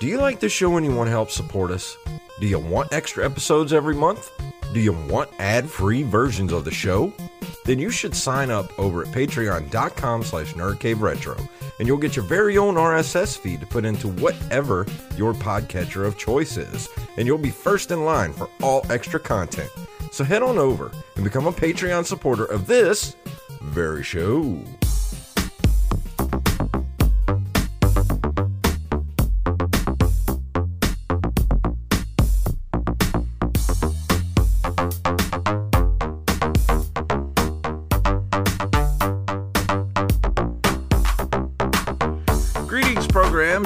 Do you like the show and you want to help support us? Do you want extra episodes every month? Do you want ad-free versions of the show? Then you should sign up over at patreon.com slash nerdcaveretro and you'll get your very own RSS feed to put into whatever your podcatcher of choice is. And you'll be first in line for all extra content. So head on over and become a Patreon supporter of this very show.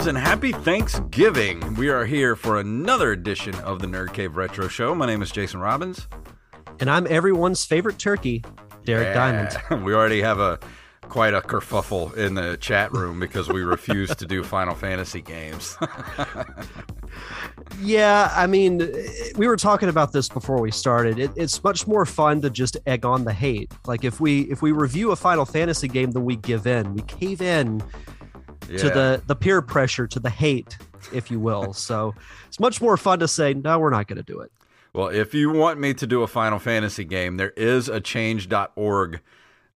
And happy Thanksgiving. We are here for another edition of the Nerd Cave Retro Show. My name is Jason Robbins. And I'm everyone's favorite turkey, Derek Diamond. We already have a quite a kerfuffle in the chat room because we refuse to do Final Fantasy games. Yeah, I mean, we were talking about this before we started. It, it's much more fun to just egg on the hate. Like if we if we review a Final Fantasy game, then we give in, we cave in to the the peer pressure, to the hate, if you will. so it's much more fun to say, no, we're not going to do it. Well, if you want me to do a Final Fantasy game, there is a change.org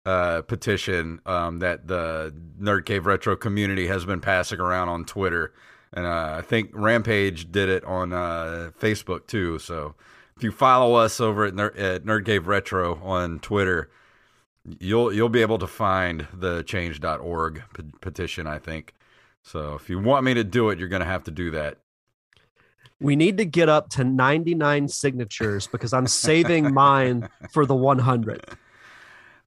uh, petition um, that the Nerd Cave Retro community has been passing around on Twitter. And uh, I think Rampage did it on uh, Facebook too. So if you follow us over at, Ner- at Nerd Cave Retro on Twitter, you'll you'll be able to find the change.org pe- petition, I think. So if you want me to do it, you're going to have to do that. We need to get up to 99 signatures because I'm saving mine for the 100.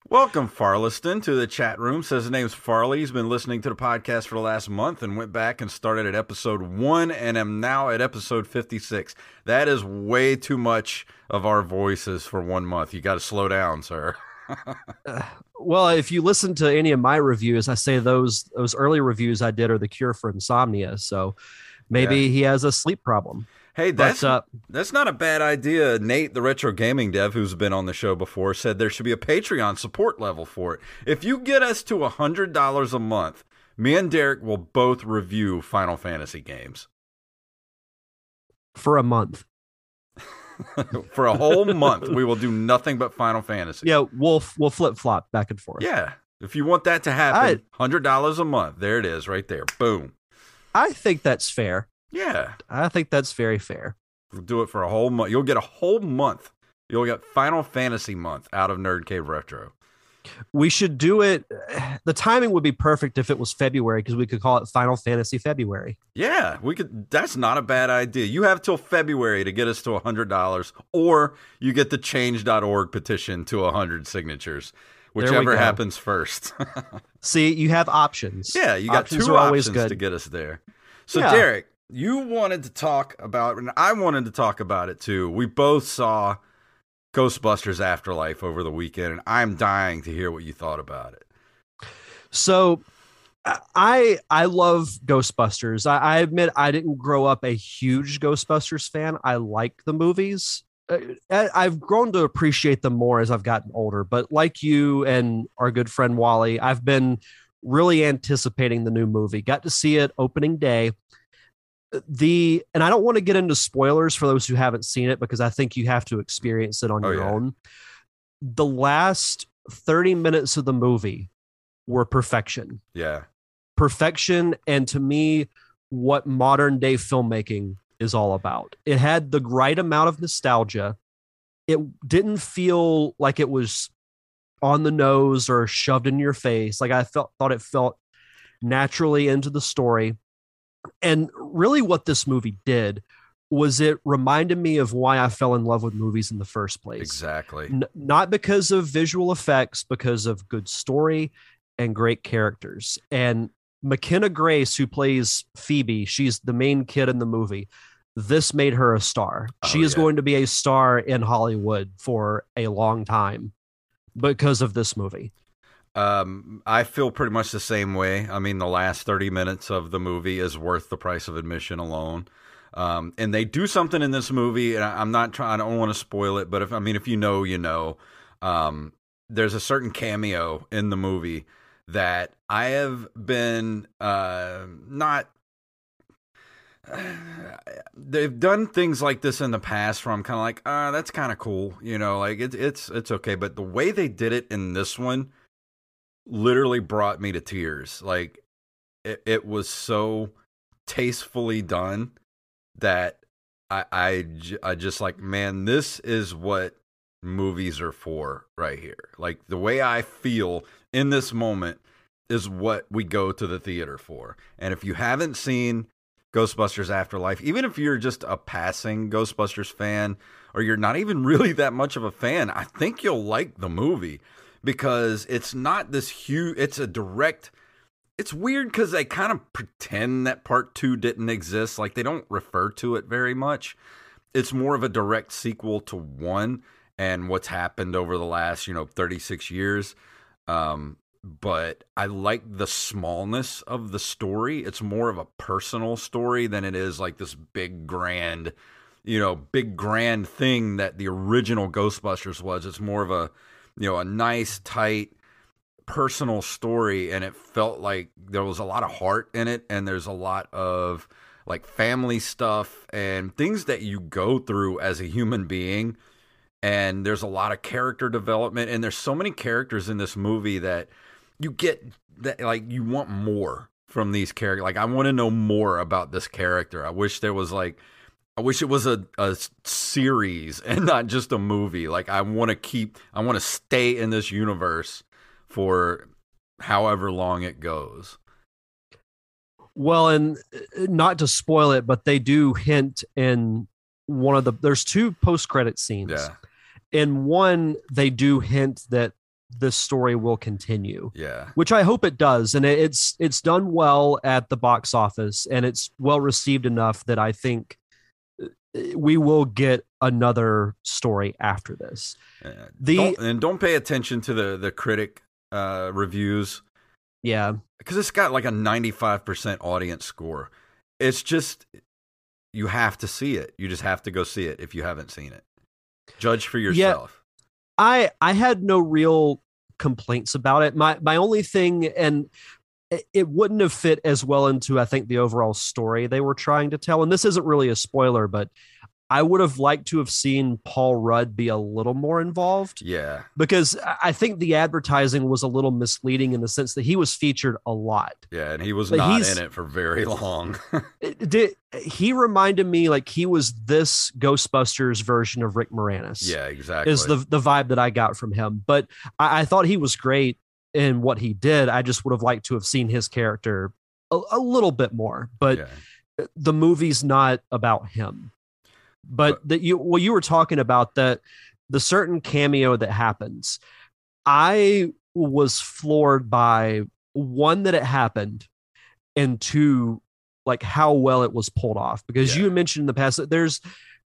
Welcome, Farleston, to the chat room. Says his name's Farley. He's been listening to the podcast for the last month and went back and started at episode one and am now at episode 56. That is way too much of our voices for one month. You got to slow down, sir. Well, if you listen to any of my reviews, I say those those early reviews I did are the cure for insomnia. So maybe he has a sleep problem. Hey, that's But, uh, that's not a bad idea. Nate, the retro gaming dev who's been on the show before, said there should be a Patreon support level for it. If you get us to hundred dollars a month, me and Derek will both review Final Fantasy games. for a month. for a whole month we will do nothing but final fantasy. Yeah, we'll we'll flip flop back and forth. yeah. If you want that to happen hundred dollars a month. There it is right there. Boom. I think that's fair. yeah. I think that's very fair. we'll do it for a whole month. You'll get a whole month. You'll get final fantasy month out of nerd cave retro We should do it. The timing would be perfect if it was February because we could call it Final Fantasy February. yeah we could that's not a bad idea you have till february to get us to a hundred dollars or you get the change.org petition to a hundred signatures whichever happens first See, you have options. Yeah, you got Options two options to get us there. So, Yeah. Derek, you wanted to talk about, and I wanted to talk about it too. We both saw Ghostbusters Afterlife over the weekend, and I'm dying to hear what you thought about it. So I I love Ghostbusters. I, I admit I didn't grow up a huge Ghostbusters fan. I like the movies. Uh, I- I've grown to appreciate them more as I've gotten older. But like you and our good friend Wally, I've been really anticipating the new movie. Got to see it opening day. The and I don't want to get into spoilers for those who haven't seen it because I think you have to experience it on Oh, your yeah. own. The last 30 minutes of the movie were perfection. Yeah, perfection and to me what modern day filmmaking is all about. It had the right amount of nostalgia. It didn't feel like it was on the nose or shoved in your face. Like i felt thought it felt naturally into the story and really what this movie did was it reminded me of why i fell in love with movies in the first place exactly. N- not because of visual effects, because of good story and great characters. And McKenna Grace, who plays Phoebe, she's the main kid in the movie. This made her a star. Oh, she is yeah. going to be a star in Hollywood for a long time because of this movie. Um, I feel pretty much the same way. I mean, the last 30 minutes of the movie is worth the price of admission alone. Um, and they do something in this movie, and I, I'm not trying. I don't want to spoil it, but if I mean, if you know, you know. Um, there's a certain cameo in the movie that I have been uh, not. they've done things like this in the past where I'm kind of like, ah, that's kind of cool, you know, like it's it's it's okay. But the way they did it in this one literally brought me to tears. Like it, it was so tastefully done that I, I I just like, man, this is what movies are for right here. Like the way I feel in this moment is what we go to the theater for. And if you haven't seen Ghostbusters Afterlife, even if you're just a passing Ghostbusters fan or you're not even really that much of a fan, I think you'll like the movie because it's not this huge, it's a direct. It's weird because they kind of pretend that part two didn't exist. Like they don't refer to it very much. It's more of a direct sequel to one and what's happened over the last, you know, 36 years. Um, but I like the smallness of the story. It's more of a personal story than it is like this big grand, you know, big grand thing that the original Ghostbusters was. It's more of a, you know, a nice, tight, personal story. And it felt like there was a lot of heart in it. And there's a lot of like family stuff and things that you go through as a human being. And there's a lot of character development. And there's so many characters in this movie that, you get that like you want more from these characters. Like I want to know more about this character. I wish there was like I wish it was a, a series and not just a movie. Like I want to keep I want to stay in this universe for however long it goes. Well, and uh, not to spoil it, but they do hint in one of the there's two post credit scenes. Yeah. In one, they do hint that this story will continue. Yeah. Which I hope it does. And it's it's done well at the box office and it's well received enough that I think we will get another story after this. The don't, and don't pay attention to the the critic uh reviews. Yeah. Cuz it's got like a 95% audience score. It's just you have to see it. You just have to go see it if you haven't seen it. Judge for yourself. Yeah I I had no real complaints about it. My my only thing, and it wouldn't have fit as well into I think the overall story they were trying to tell. And this isn't really a spoiler, but I would have liked to have seen Paul Rudd be a little more involved. Yeah. Because I think the advertising was a little misleading in the sense that he was featured a lot. Yeah, and he was but not in it for very long. did, he reminded me like he was this Ghostbusters version of Rick Moranis. Yeah, exactly. Is the the vibe that I got from him. But I, I thought he was great in what he did. I just would have liked to have seen his character a, a little bit more. But yeah. the movie's not about him but that you well you were talking about that the certain cameo that happens i was floored by one that it happened and two like how well it was pulled off because yeah. you mentioned in the past that there's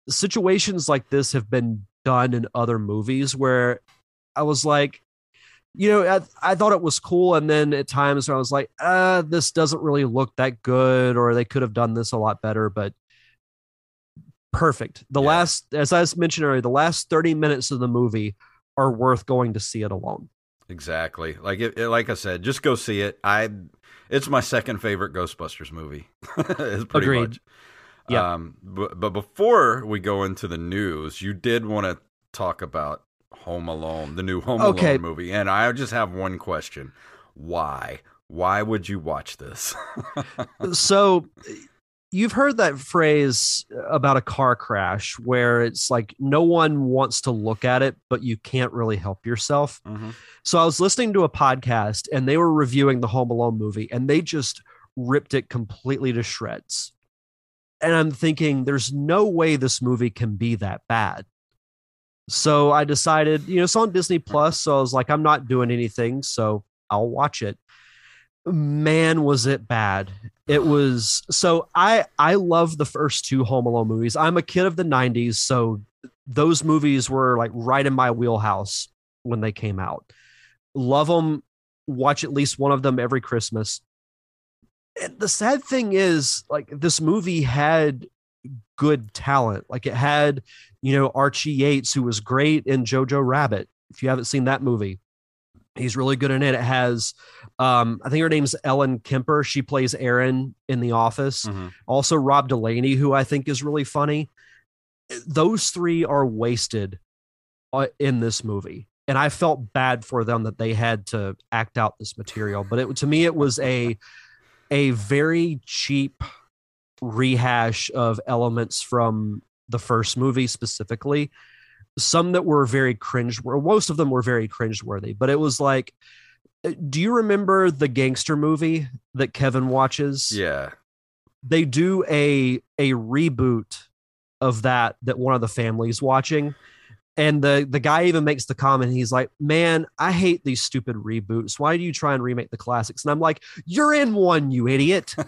situations like this have been done in other movies where i was like you know I, I thought it was cool and then at times i was like uh this doesn't really look that good or they could have done this a lot better but perfect. The yeah. last, as I mentioned earlier, the last 30 minutes of the movie are worth going to see it alone. Exactly. Like it, it, like I said, just go see it. I it's my second favorite Ghostbusters movie. it's Agreed. Yeah. Um, but, but before we go into the news, you did want to talk about Home Alone, the new Home okay. Alone movie, and I just have one question: Why? Why would you watch this? so you've heard that phrase about a car crash where it's like no one wants to look at it, but you can't really help yourself. Mm-hmm. So I was listening to a podcast and they were reviewing the Home Alone movie and they just ripped it completely to shreds. And I'm thinking, there's no way this movie can be that bad. So I decided, you know, it's on Disney Plus. So I was like, I'm not doing anything. So I'll watch it man was it bad it was so i i love the first two home alone movies i'm a kid of the 90s so those movies were like right in my wheelhouse when they came out love them watch at least one of them every christmas and the sad thing is like this movie had good talent like it had you know archie yates who was great in jojo rabbit if you haven't seen that movie He's really good in it. It has, um, I think her name's Ellen Kemper. She plays Erin in The Office. Mhm. Also, Rob Delaney, who I think is really funny. Those three are wasted uh, in this movie, and I felt bad for them that they had to act out this material. But it to me, it was a a very cheap rehash of elements from the first movie specifically. Some that were very cringe or most of them were very cringeworthy but it was like uh, do you remember the gangster movie that kevin watches? Yeah. they do a a reboot of that that one of the families watching and the the guy even makes the comment he's like man i hate these stupid reboots. Why do you try and remake the classics? And i'm like you're in one you idiot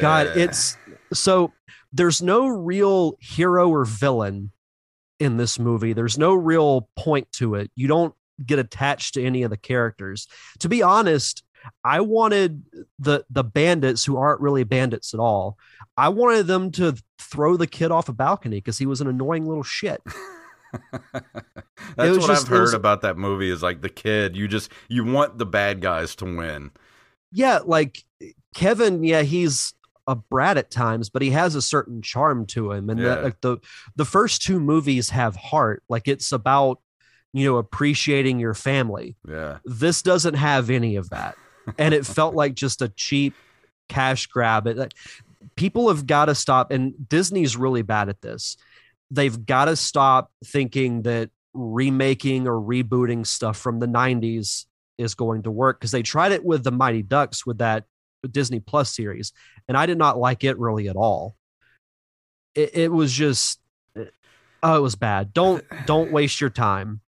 God, it's so there's no real hero or villain in this movie. There's no real point to it. You don't get attached to any of the characters. To be honest, I wanted the the bandits who aren't really bandits at all. I wanted them to throw the kid off a balcony because he was an annoying little shit. That's what just- I've heard was- about that movie is like the kid, you just you want the bad guys to win. Yeah, like Kevin, yeah, he's a brat at times, but he has a certain charm to him. And the, like the the first two movies have heart. Like it's about you know appreciating your family. Yeah. This doesn't have any of that, and it felt like just a cheap cash grab. It like, people have got to stop, and Disney's really bad at this. They've got to stop thinking that remaking or rebooting stuff from the 90s is going to work because they tried it with the Mighty Ducks with that Disney Plus series, and I did not like it really at all. It, it was just, oh, it was bad. Don't don't waste your time.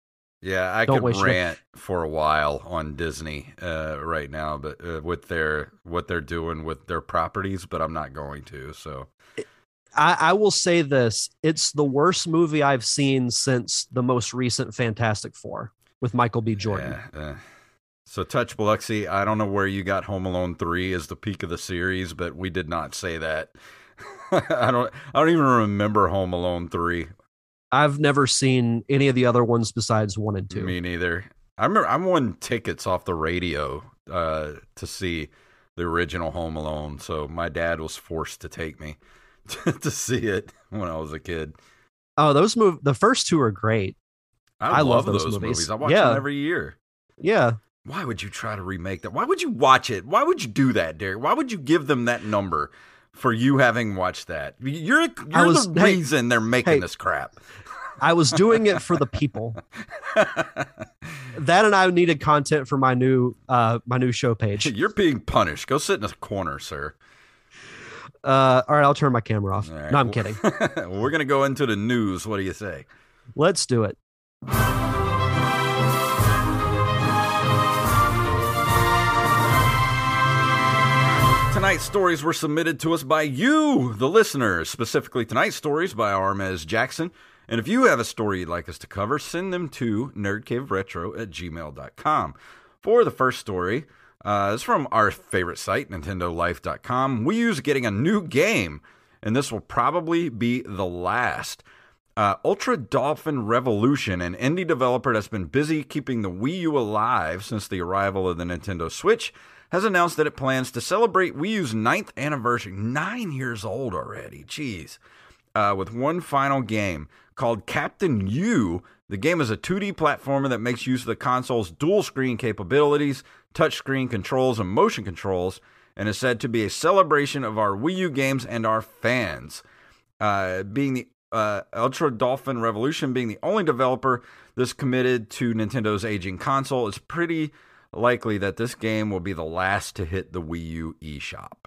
Yeah, I Don't could waste your- rant for a while on Disney uh, right now, but uh, with their what they're doing with their properties, but I'm not going to. So I, I will say this: it's the worst movie I've seen since the most recent Fantastic Four with Michael B. Jordan. Yeah, uh, so touch Biloxi. I don't know where you got Home Alone three as the peak of the series, but we did not say that. I don't. I don't even remember Home Alone three. I've never seen any of the other ones besides one and two. Me neither. I remember I won tickets off the radio uh, to see the original Home Alone, so my dad was forced to take me to see it when I was a kid. Oh, those move. The first two are great. I, I love, love those those, movies. movies. I watch Yeah. them every year. Yeah, Why would you try to remake that? Why would you watch it? Why would you do that, Derek? Why would you give them that number for you having watched that? You're you're was- the hey, reason they're making hey. this crap. I was doing it for the people. That and I needed content for my new uh my new show page. You're being punished. Go sit in a corner, sir. Uh, all right, I'll turn my camera off. Right. No, I'm kidding. We're gonna go into the news. What do you say? Let's do it. Tonight's stories were submitted to us by you, the listeners. Specifically, tonight's stories by Armez Jackson. And if you have a story you'd like us to cover, send them to nerdcaveretro at gmail.com. For the first story, uh, it's from our favorite site, NintendoLife.com. We use getting a new game, and this will probably be the last. Uh, Ultra Dolphin Revolution, an indie developer that's been busy keeping the Wii U alive since the arrival of the Nintendo Switch, has announced that it plans to celebrate Wii U's ninth anniversary. Nine years old already. Jeez. Uh, with one final game called Captain U. The game is a 2D platformer that makes use of the console's dual screen capabilities, touchscreen controls, and motion controls, and is said to be a celebration of our Wii U games and our fans. Uh, being the uh, Ultra Dolphin Revolution being the only developer that's committed to Nintendo's aging console, it's pretty likely that this game will be the last to hit the Wii U eShop.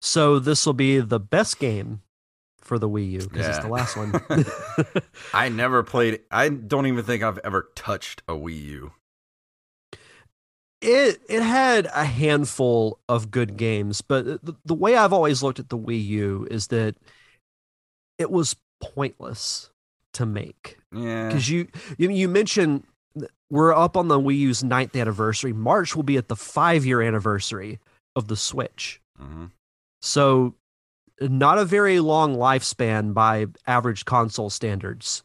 So this will be the best game for the Wii U because it's the last one. I never played. I don't even think I've ever touched a Wii U. it it had a handful of good games, but the, the way I've always looked at the Wii U is that it was pointless to make Yeah, because you, you you mentioned we're up on the Wii U's ninth anniversary. March will be at the five year anniversary of the Switch, hmm so not a very long lifespan by average console standards.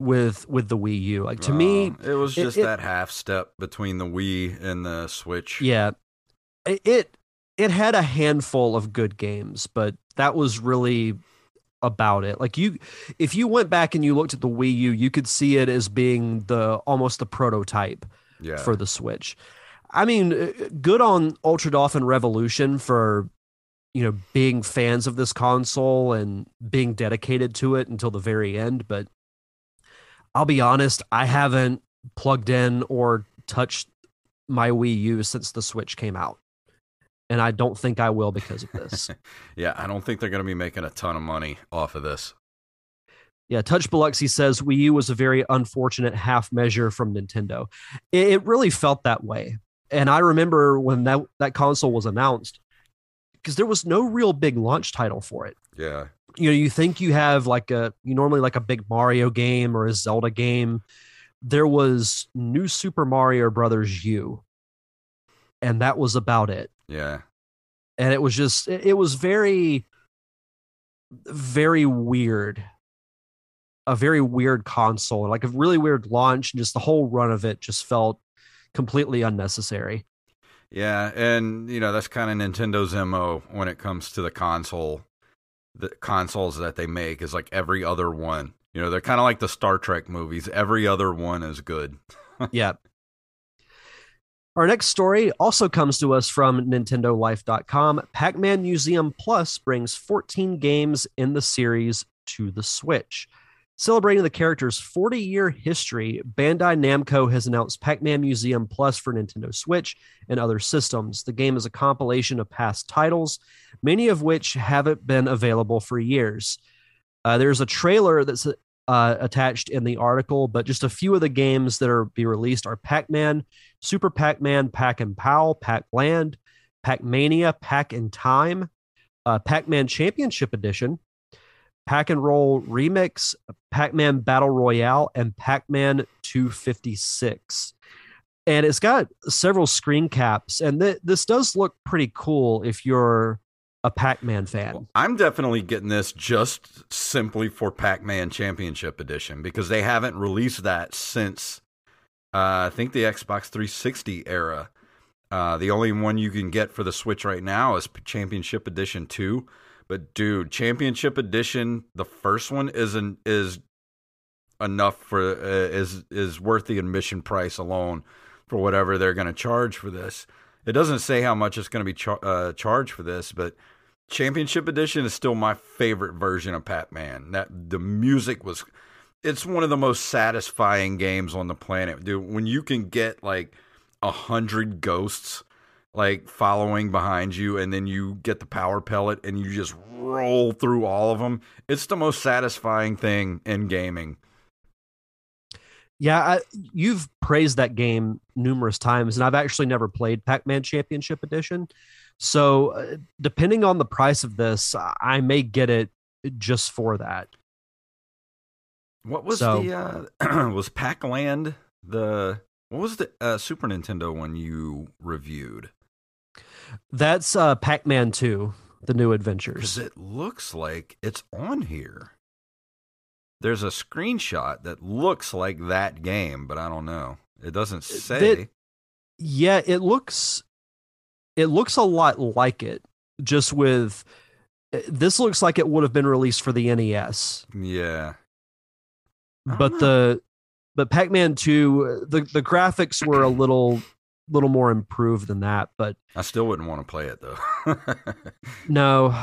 with with the Wii U. Like to me, Uh, it was just it- that half step between the Wii and the Switch. yeah, it, it it had a handful of good games, but that was really about it. Like you, if you went back and you looked at the Wii U, you could see it as being the almost the prototype yeah. for the Switch. I mean, uh, good on Ultra Dolphin Revolution for you know being fans of this console and being dedicated to it until the very end. But I'll be honest, I haven't plugged in or touched my Wii U since the Switch came out, and I don't think I will because of this. yeah, I don't think they're going to be making a ton of money off of this. Yeah, Touch Biloxi says Wii U was a very unfortunate half measure from Nintendo. It, it really felt that way. And I remember when that, that console was announced, because there was no real big launch title for it. Yeah. You know, you think you have like a, you normally like a big Mario game or a Zelda game. There was New Super Mario Brothers U, and that was about it Yeah. and it was just it was very very weird a very weird console like a really weird launch and just the whole run of it just felt completely unnecessary Yeah, and you know that's kind of Nintendo's mo when it comes to the console, the consoles that they make is like every other one. You know, they're kind of like the Star Trek movies. Every other one is good. yeah our next story also comes to us from nintendolife.com pac-man museum plus brings 14 games in the series to the switch Celebrating the character's 40 year history, Bandai Namco has announced Pac Man Museum Plus for Nintendo Switch and other systems. The game is a compilation of past titles, many of which haven't been available for years. Uh, there's a trailer that's uh, attached in the article, but just a few of the games that are be released are Pac Man, Super Pac Man, Pac & Pal, Pac Land, Pac Mania, Pac-In-Time, uh, Pac Man Championship Edition, Pac and Roll Remix, Pac Man Battle Royale, and Pac Man 256. And it's got several screen caps, and th- this does look pretty cool if you're a Pac Man fan. I'm definitely getting this just simply for Pac-Man Championship Edition because they haven't released that since uh, I think the Xbox 360 era. Uh, the only one you can get for the Switch right now is Championship Edition 2. But dude, Championship Edition, the first one isn't is enough for uh, is is worth the admission price alone for whatever they're going to charge for this. It doesn't say how much it's going to be char- uh, charged for this, but Championship Edition is still my favorite version of Pac-Man. That the music was it's one of the most satisfying games on the planet. Dude, when you can get like a hundred ghosts like following behind you and then you get the power pellet and you just roll through all of them, it's the most satisfying thing in gaming. Yeah, I, you've praised that game numerous times, and I've actually never played Pac Man Championship Edition. So, uh, depending on the price of this, I may get it just for that. What was So- the uh was Pac-Land the what was the uh, Super Nintendo one you reviewed? That's uh, Pac Man 2, The New Because Adventures. it looks like it's on here. There's a screenshot that looks like that game, but I don't know. It doesn't say. That- Yeah, it looks it looks a lot like it, just with uh, this looks like it would have been released for the NES. yeah. But know. the but Pac-Man 2 the the graphics were a little little more improved than that but I still wouldn't want to play it though. no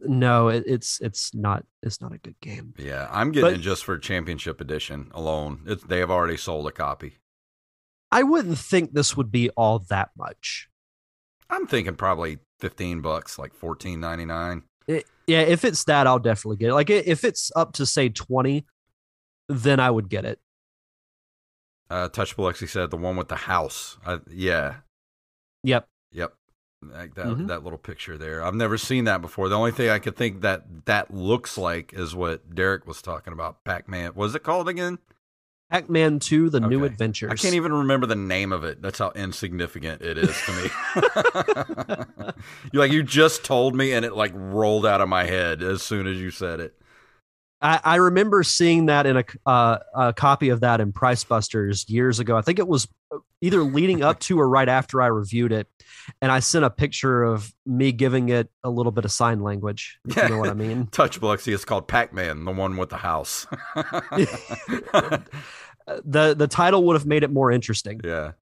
no it, it's it's not it's not a good game yeah, I'm getting But- it just for Championship Edition alone. It's, they have already sold a copy. i wouldn't think this would be all that much I'm thinking probably 15 bucks, like 14.99. Yeah if it's that i'll definitely get it like if it's up to say 20 then i would get it Uh, Touch Biloxi said the one with the house. I, yeah, yep Yep. Like that Mhm. that little picture there. I've never seen that before. The only thing I could think that that looks like is what Derek was talking about. Pac-Man. Was it called again? pac-man 2 the new Okay. adventures I can't even remember the name of it. That's how insignificant it is to me. you like you just told me and it like rolled out of my head as soon as you said it. I, I remember seeing that in a, uh, a copy of that in Price Busters years ago. I think it was either leading up to or right after I reviewed it. And I sent a picture of me giving it a little bit of sign language. If you know what I mean? Touch Biloxi is called Pac Man, the one with the house. the the title would have made it more interesting. Yeah.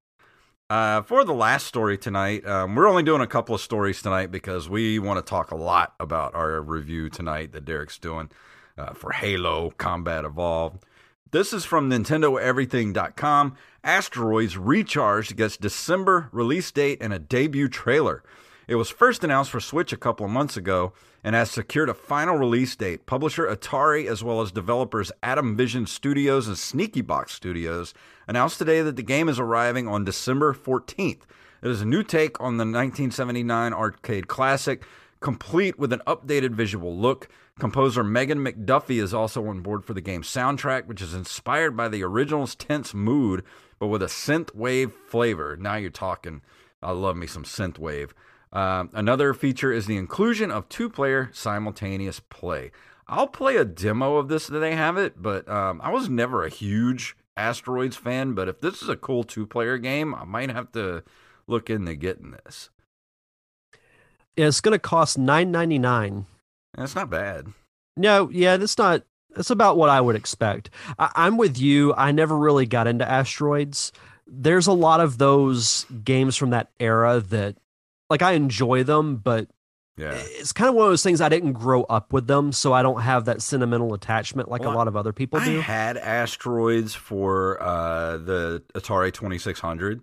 Uh, for the last story tonight, um, we're only doing a couple of stories tonight because we want to talk a lot about our review tonight that Derek's doing uh, for Halo Combat Evolved. This is from NintendoEverything.com. Asteroids Recharged gets December release date and a debut trailer. It was first announced for Switch a couple of months ago and has secured a final release date. Publisher Atari, as well as developers Adamvision Studios and Sneaky Box Studios, announced today that the game is arriving on December 14th. It is a new take on the 1979 arcade classic, complete with an updated visual look. Composer Megan McDuffie is also on board for the game's soundtrack, which is inspired by the original's tense mood, but with a synth wave flavor. Now you're talking. I love me some synth wave. Uh, another feature is the inclusion of two player simultaneous play. I'll play a demo of this that they have it, but um, I was never a huge Asteroids fan. But if this is a cool two player game, I might have to look into getting this. It's going to cost nine ninety nine. That's not bad. No, yeah, that's not. That's about what I would expect. I, I'm with you. I never really got into Asteroids. There's a lot of those games from that era that like I enjoy them, but Yeah. it's kind of one of those things I didn't grow up with them, so I don't have that sentimental attachment like Well, a lot of other people I do. had asteroids for uh, the Atari 2600.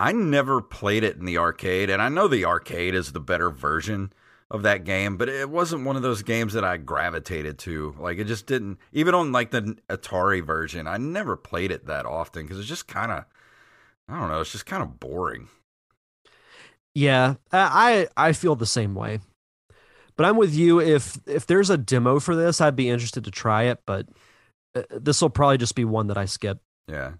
I never played it in the arcade, and I know the arcade is the better version of that game, but it wasn't one of those games that I gravitated to. Like it just didn't. Even on like the Atari version, I never played it that often because it's just kind of. I don't know. It's just kind of boring. Yeah, I I I feel the same way. But I'm with you. If if there's a demo for this, I'd be interested to try it. But uh, this will probably just be one that I skip. Yeah.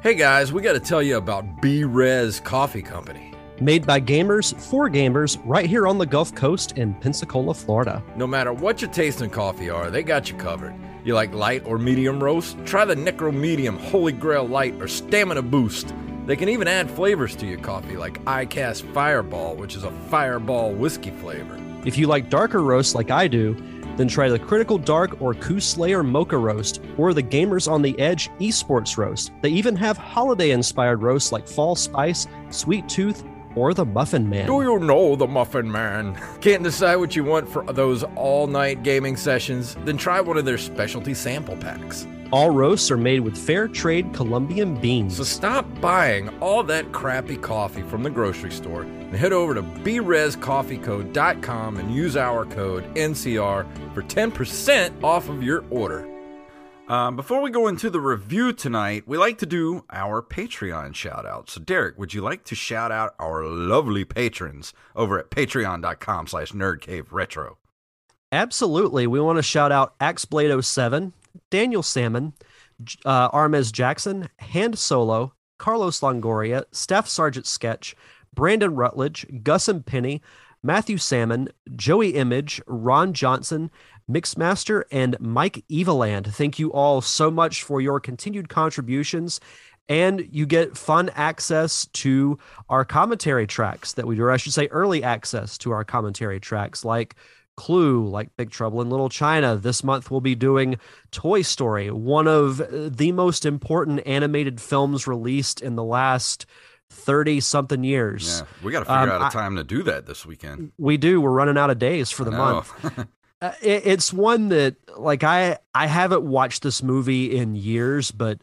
Hey guys, we got to tell you about B Res Coffee Company. Made by gamers for gamers, right here on the Gulf Coast in Pensacola, Florida. No matter what your taste in coffee are, they got you covered. You like light or medium roast? Try the Necro Medium Holy Grail Light or Stamina Boost. They can even add flavors to your coffee like iCast Fireball, which is a fireball whiskey flavor. If you like darker roasts like I do, then try the Critical Dark or Coup Slayer Mocha Roast or the Gamers on the Edge Esports Roast. They even have holiday inspired roasts like Fall Spice, Sweet Tooth, or the Muffin Man. Do you know the Muffin Man? Can't decide what you want for those all night gaming sessions? Then try one of their specialty sample packs. All roasts are made with fair trade Colombian beans. So stop buying all that crappy coffee from the grocery store and head over to brescoffeeco.com and use our code NCR for 10% off of your order. Um, before we go into the review tonight, we like to do our Patreon shout out. So, Derek, would you like to shout out our lovely patrons over at patreon.com slash nerdcaveretro? Absolutely. We want to shout out Axeblade07, Daniel Salmon, uh, Armez Jackson, Hand Solo, Carlos Longoria, Staff Sergeant Sketch, Brandon Rutledge, Gus and Penny, Matthew Salmon, Joey Image, Ron Johnson, Mixmaster, and Mike Eveland. Thank you all so much for your continued contributions. And you get fun access to our commentary tracks that we do, or I should say, early access to our commentary tracks like Clue, like Big Trouble in Little China. This month we'll be doing Toy Story, one of the most important animated films released in the last 30 something years. Yeah, we got to figure Um, out a time to do that this weekend. We do. We're running out of days for I the month. Uh, it, it's one that like I I haven't watched this movie in years, but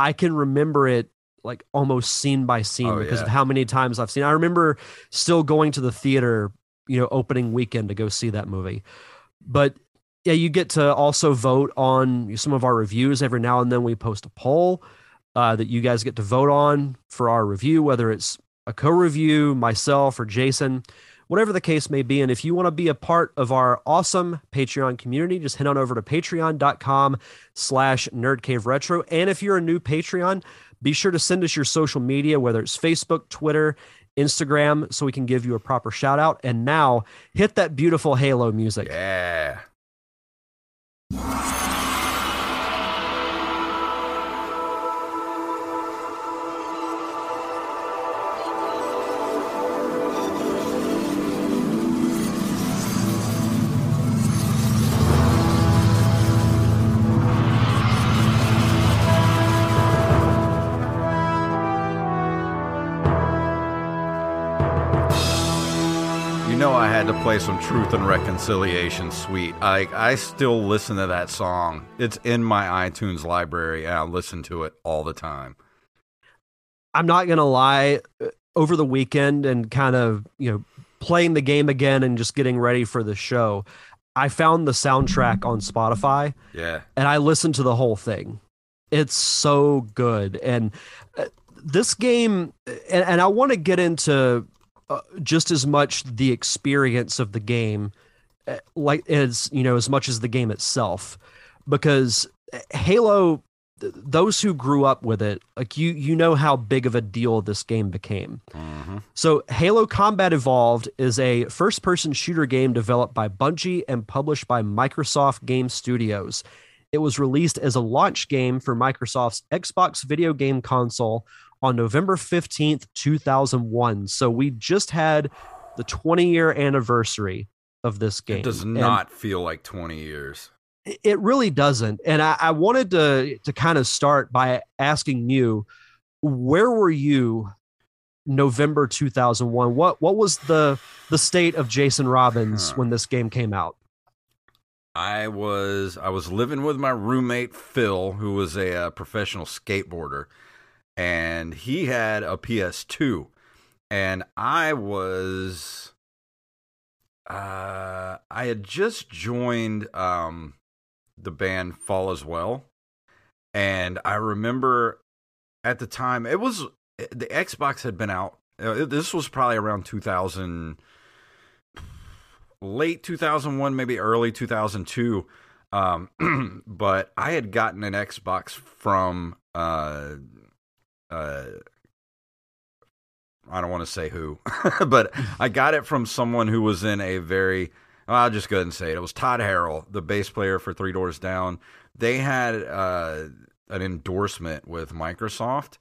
I can remember it like almost scene by scene Oh, because yeah. of how many times I've seen. I remember still going to the theater, you know, opening weekend to go see that movie. But yeah, you get to also vote on some of our reviews. Every now and then we post a poll uh, that you guys get to vote on for our review, whether it's a co-review, myself or Jason whatever the case may be. And if you want to be a part of our awesome Patreon community, just head on over to patreon.com slash nerdcaveretro. And if you're a new Patreon, be sure to send us your social media, whether it's Facebook, Twitter, Instagram, so we can give you a proper shout out. And now hit that beautiful Halo music. Yeah. To play some Truth and Reconciliation Suite. I I still listen to that song. It's in my iTunes library and I listen to it all the time. I'm not gonna lie. uh, Over the weekend and kind of you know playing the game again and just getting ready for the show, I found the soundtrack on Spotify Yeah. and I listened to the whole thing. It's so good, and uh, this game, and, and I want to get into uh, just as much the experience of the game, uh, like as you know, as much as the game itself, because Halo. th- Those who grew up with it, like you, you know how big of a deal this game became. hmm So, Halo Combat Evolved is a first person shooter game developed by Bungie and published by Microsoft Game Studios. It was released as a launch game for Microsoft's Xbox video game console on November 15th, 2001. So, we just had the 20 year anniversary of this game. It does And not feel like 20 years. it really doesn't. And I, I wanted to to kind of start by asking you, where were you November 2001? What what was the the state of Jason Robbins when this game came out? I was I was living with my roommate Phil, who was a, uh professional skateboarder, and he had a PS2, and I was, uh, I had just joined um, the band Fall as Well, and I remember at the time it was the Xbox had been out. uh, This was probably around 2000 late 2001 maybe early 2002 um but i had gotten an xbox from uh uh i don't want to say who but i got it from someone who was in a very well, i'll just go ahead and say it it was todd harrell the bass player for three doors down they had uh an endorsement with microsoft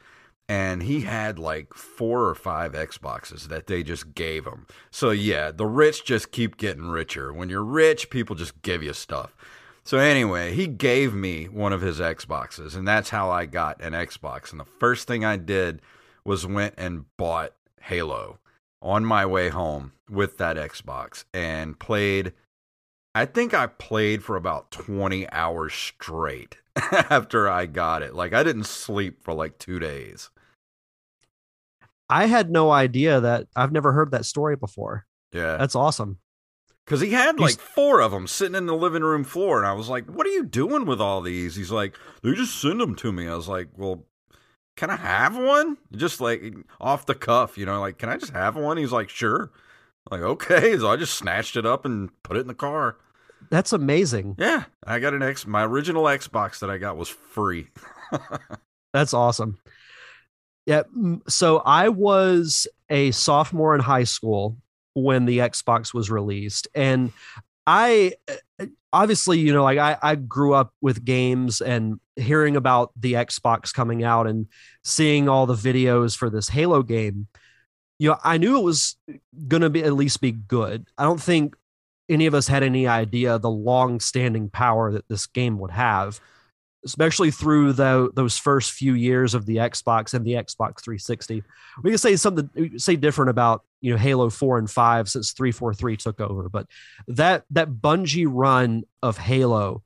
and he had like four or five Xboxes that they just gave him. So yeah, the rich just keep getting richer. When you're rich, people just give you stuff. So anyway, he gave me one of his Xboxes, and that's how I got an Xbox. And the first thing I did was went and bought Halo on my way home with that Xbox and played. I think I played for about 20 hours straight after I got it. Like I didn't sleep for like 2 days. I had no idea that I've never heard that story before. Yeah. That's awesome. Because he had He's- like four of them sitting in the living room floor. And I was like, what are you doing with all these? He's like, they just send them to me. I was like, well, can I have one? Just like off the cuff, you know, like, can I just have one? He's like, sure. I'm like, okay. So I just snatched it up and put it in the car. That's amazing. Yeah. I got an X. My original Xbox that I got was free. That's awesome. Yeah. So I was a sophomore in high school when the Xbox was released. And I uh, obviously, you know, like I, I grew up with games and hearing about the Xbox coming out and seeing all the videos for this Halo game. You know, I knew it was going to be at least be good. I don't think any of us had any idea the long standing power that this game would have especially through the, those first few years of the Xbox and the Xbox 360. We can say something say different about you know Halo 4 and 5 since 343 took over, but that that Bungie run of Halo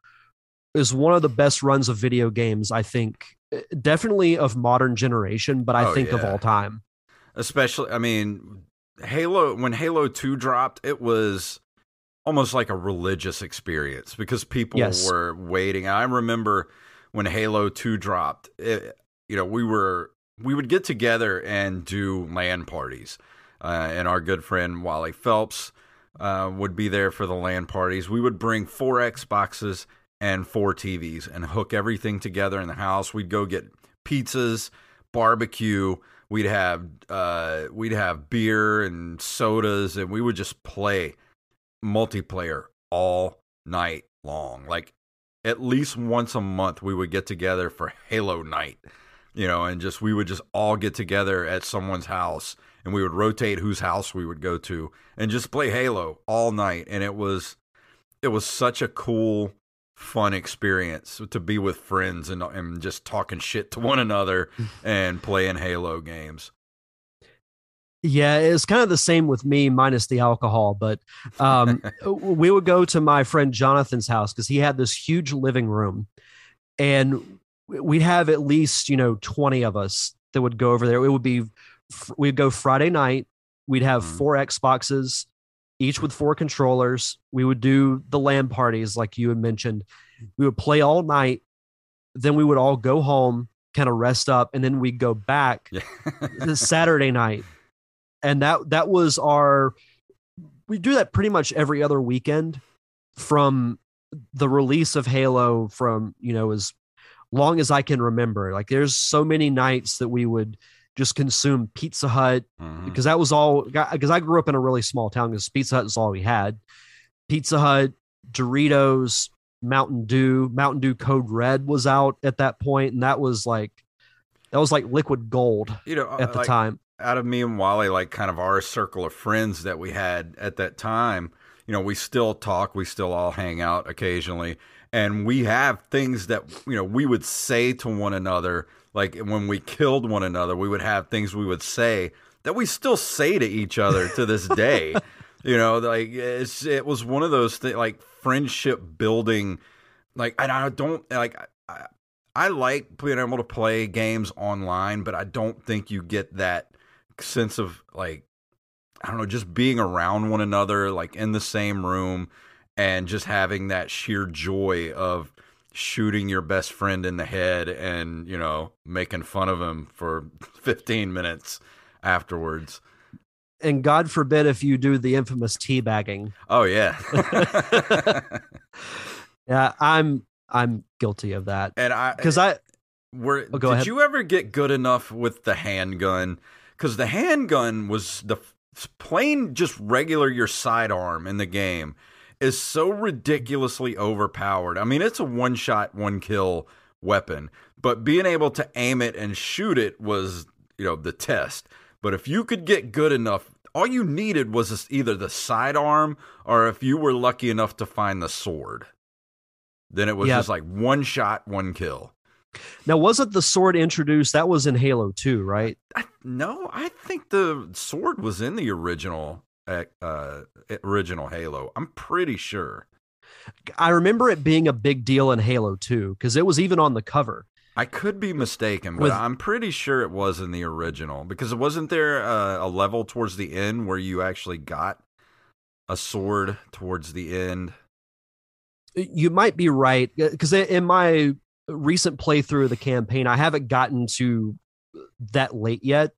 is one of the best runs of video games I think eh, definitely of modern generation, but I Oh, think of all time. especially i mean halo when halo 2 dropped it was almost like a religious experience because people Yes. were waiting i remember when halo 2 dropped it, you know we were we would get together and do LAN parties. Uh, and our good friend wally phelps uh, would be there for the LAN parties. We would bring four xboxes and four tvs and hook everything together in the house. We'd go get pizzas barbecue. We'd have uh we'd have beer and sodas and we would just play multiplayer all night long. Like at least once a month we would get together for halo night you know and just we would just all get together at someone's house and we would rotate whose house we would go to and just play halo all night and it was it was such a cool fun experience to be with friends and and just talking shit to one another and playing Halo games. Yeah, it's kind of the same with me, minus the alcohol. But um, we would go to my friend Jonathan's house because he had this huge living room, and we'd have at least you know twenty of us that would go over there. It would be we'd go Friday night. We'd have Mhm. four Xboxes, each with four controllers. We would do the LAN parties like you had mentioned. We would play all night. Then we would all go home, kind of rest up, and then we'd go back Yeah. Saturday night, and that that was our. We do that pretty much every other weekend, from the release of Halo from you know as long as I can remember. Like there's so many nights that we would just consume Pizza Hut Mhm. because that was all because I grew up in a really small town because Pizza Hut is all we had. Pizza Hut, Doritos, Mountain Dew, Mountain Dew Code Red was out at that point, and that was like that was like liquid gold You know, at the like, time. Out of me and Wally, like kind of our circle of friends that we had at that time, you know, we still talk, we still all hang out occasionally, and we have things that you know we would say to one another. Like when we killed one another, we would have things we would say that we still say to each other to this day. you know, like it's it was one of those things, like friendship building. Like and I don't like. I, I like being able to play games online, but I don't think you get that sense of like I don't know, just being around one another, like in the same room, and just having that sheer joy of shooting your best friend in the head and you know making fun of him for 15 minutes afterwards. And God forbid if you do the infamous teabagging. Oh yeah, Yeah, I'm I'm guilty of that and I because I eh, Were Oh, did ahead. you ever get good enough with the handgun? Because the handgun was the plain, just regular your sidearm in the game is so ridiculously overpowered. I mean, it's a one shot, one kill weapon, but being able to aim it and shoot it was, you know, the test. But if you could get good enough, all you needed was either the sidearm or if you were lucky enough to find the sword, then it was Yeah. just like one shot, one kill. Now wasn't the sword introduced? That was in Halo 2, right? I, no, I think the sword was in the original uh, uh, original Halo. I'm pretty sure. I remember it being a big deal in Halo 2 because it was even on the cover. I could be mistaken, but With- I'm pretty sure it was in the original because it wasn't there uh, a level towards the end where you actually got a sword towards the end. You might be right because in my recent playthrough of the campaign, I haven't gotten to that late yet.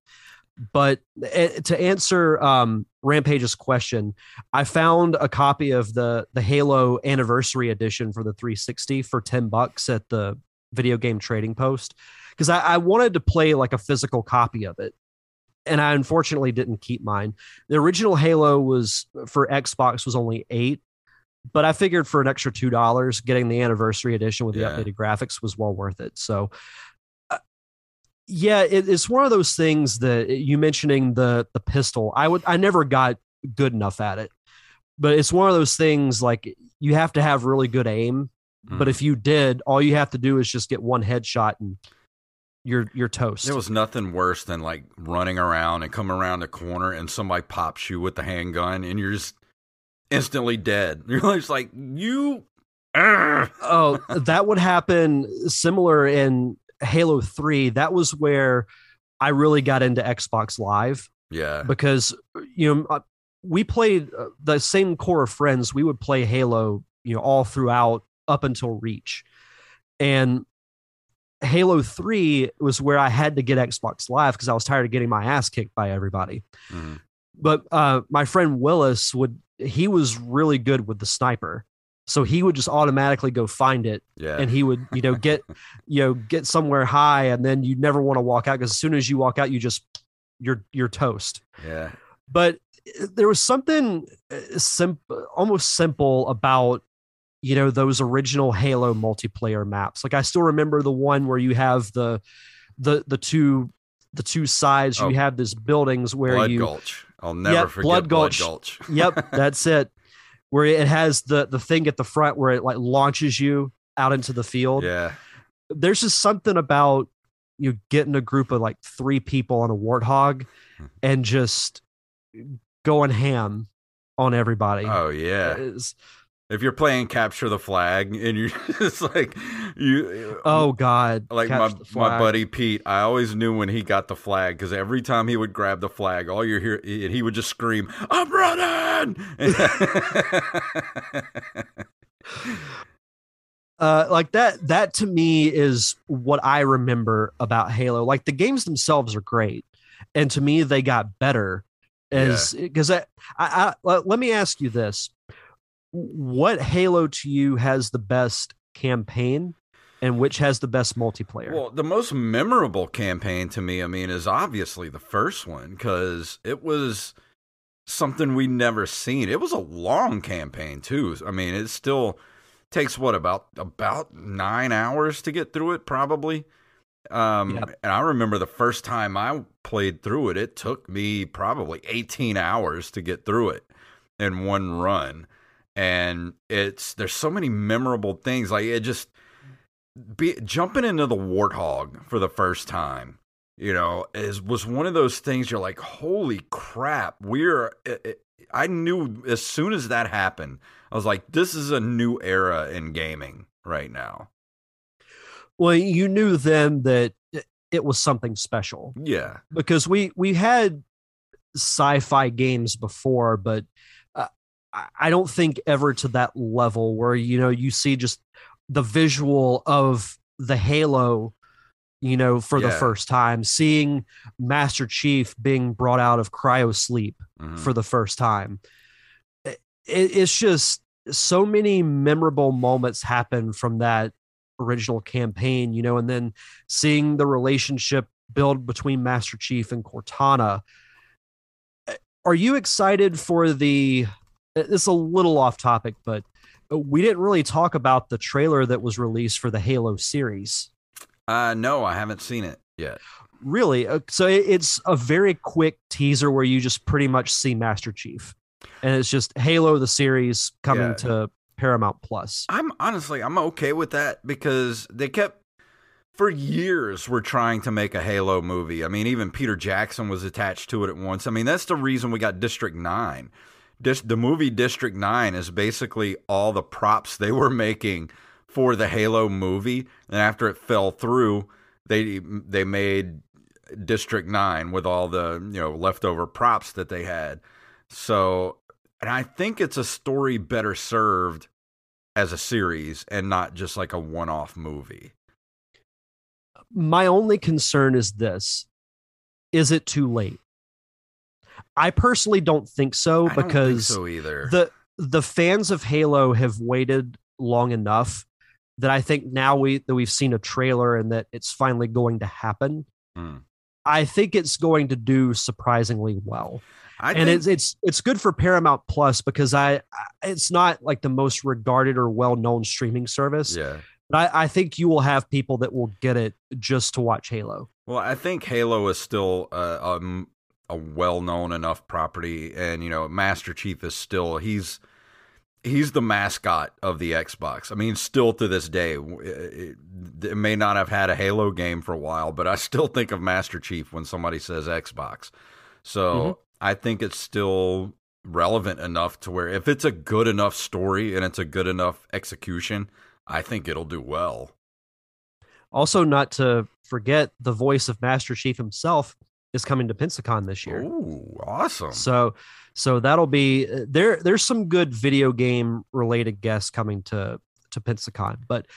But eh, to answer um, Rampage's question, I found a copy of the the Halo Anniversary Edition for the 360 for 10 bucks at the video game trading post because I, I wanted to play like a physical copy of it. And I unfortunately didn't keep mine. The original Halo was for Xbox was only eight, but I figured for an extra two dollars, getting the anniversary edition with the Yeah. updated graphics was well worth it. So, uh, yeah, it, it's one of those things that you mentioning the the pistol. I would I never got good enough at it, but it's one of those things like you have to have really good aim. But Mhm. if you did, all you have to do is just get one headshot and you're you're toast. There was nothing worse than like running around and come around the corner and somebody pops you with the handgun and you're just instantly dead. You're just like you. Urgh. oh, that would happen similar in Halo 3. That was where I really got into Xbox Live Yeah. because you know uh, we played uh, the same core of friends. We would play Halo, you know, all throughout up until Reach. And Halo 3 was where I had to get Xbox Live because I was tired of getting my ass kicked by everybody. Mhm. But uh, my friend Willis would he was really good with the sniper. So he would just automatically go find it Yeah. and he would you know get you know get somewhere high and then you never want to walk out because as soon as you walk out you just you're you're toast yeah. but uh, there was something uh, simple almost simple about you know those original halo multiplayer maps like i still remember the one where you have the the the two the two sides Oh. you have this buildings where Blood you Gulch. I'll never Yep, forget Blood Blood Gulch. Gulch. yep that's it where it has the the thing at the front where it like launches you out into the field Yeah. there's just something about you get in a group of like three people on a warthog Hmm. and just going ham on everybody. Oh yeah. It's- If you're playing capture the flag and you're just like you oh God! like my my buddy Pete, I always knew when he got the flag because every time he would grab the flag, all you hear he would just scream, "I'm running!" uh like that that to me is what i remember about halo. Like the games themselves are great and to me they got better. As because I, I, I let- let me ask you this what halo to you has the best campaign and which has the best multiplayer well, the most memorable campaign to me, I mean, is obviously the first one because it was something we never seen. It was a long campaign too. I mean, it still takes what about about nine hours to get through it, probably. Um, Yep. and I remember the first time I played through it, it took me probably 18 hours to get through it in one run. And it's there's so many memorable things. Like it just be jumping into the warthog for the first time, you know, is was one of those things you're like, holy crap, we're. It, it, I knew as soon as that happened, I was like, this is a new era in gaming right now. well you knew then that it- was something special Yeah, because we we had sci-fi games before but I- don't think ever to that level where you know you see just the visual of the halo you know for the first time seeing master chief being brought out of cryo sleep Mhm. for the first time. It, it's just so many memorable moments happen from that original campaign you know and then seeing the relationship build between master chief and cortana. Are you excited for the it's a little off topic but we didn't really talk about the trailer that was released for the halo series uh, no, I haven't seen it yet. really Uh, so it's a very quick teaser where you just pretty much see master chief and it's just halo the series coming Yeah. to paramount plus I'm honestly, I'm okay with that because they kept for years we're trying to make a Halo movie. I mean, even Peter Jackson was attached to it at once. I mean, that's the reason we got District 9. The movie District 9 is basically all the props they were making for the Halo movie, and after it fell through, they they made District 9 with all the, you know, leftover props that they had. So, and I think it's a story better served as a series and not just like a one-off movie. my only concern is this is it too late i personally don't think so I don't think because so either. the the fans of halo have waited long enough that i think now we that we've seen a trailer and that it's finally going to happen Hmm. i think it's going to do surprisingly well I and think, it's it's it's good for Paramount Plus because I it's not like the most regarded or well known streaming service, yeah. but I, I think you will have people that will get it just to watch Halo. Well, I think Halo is still uh, um, a well-known enough property, and you know, Master Chief is still he's he's the mascot of the Xbox. I mean, still to this day, it, it may not have had a Halo game for a while, but I still think of Master Chief when somebody says Xbox. So Mhm. I think it's still relevant enough to where if it's a good enough story and it's a good enough execution, I think it'll do well. Also, not to forget, the voice of Master Chief himself is coming to Pensacon this year. Ooh, awesome! So, so that'll be there. There's some good video game related guests coming to to Pensacon, but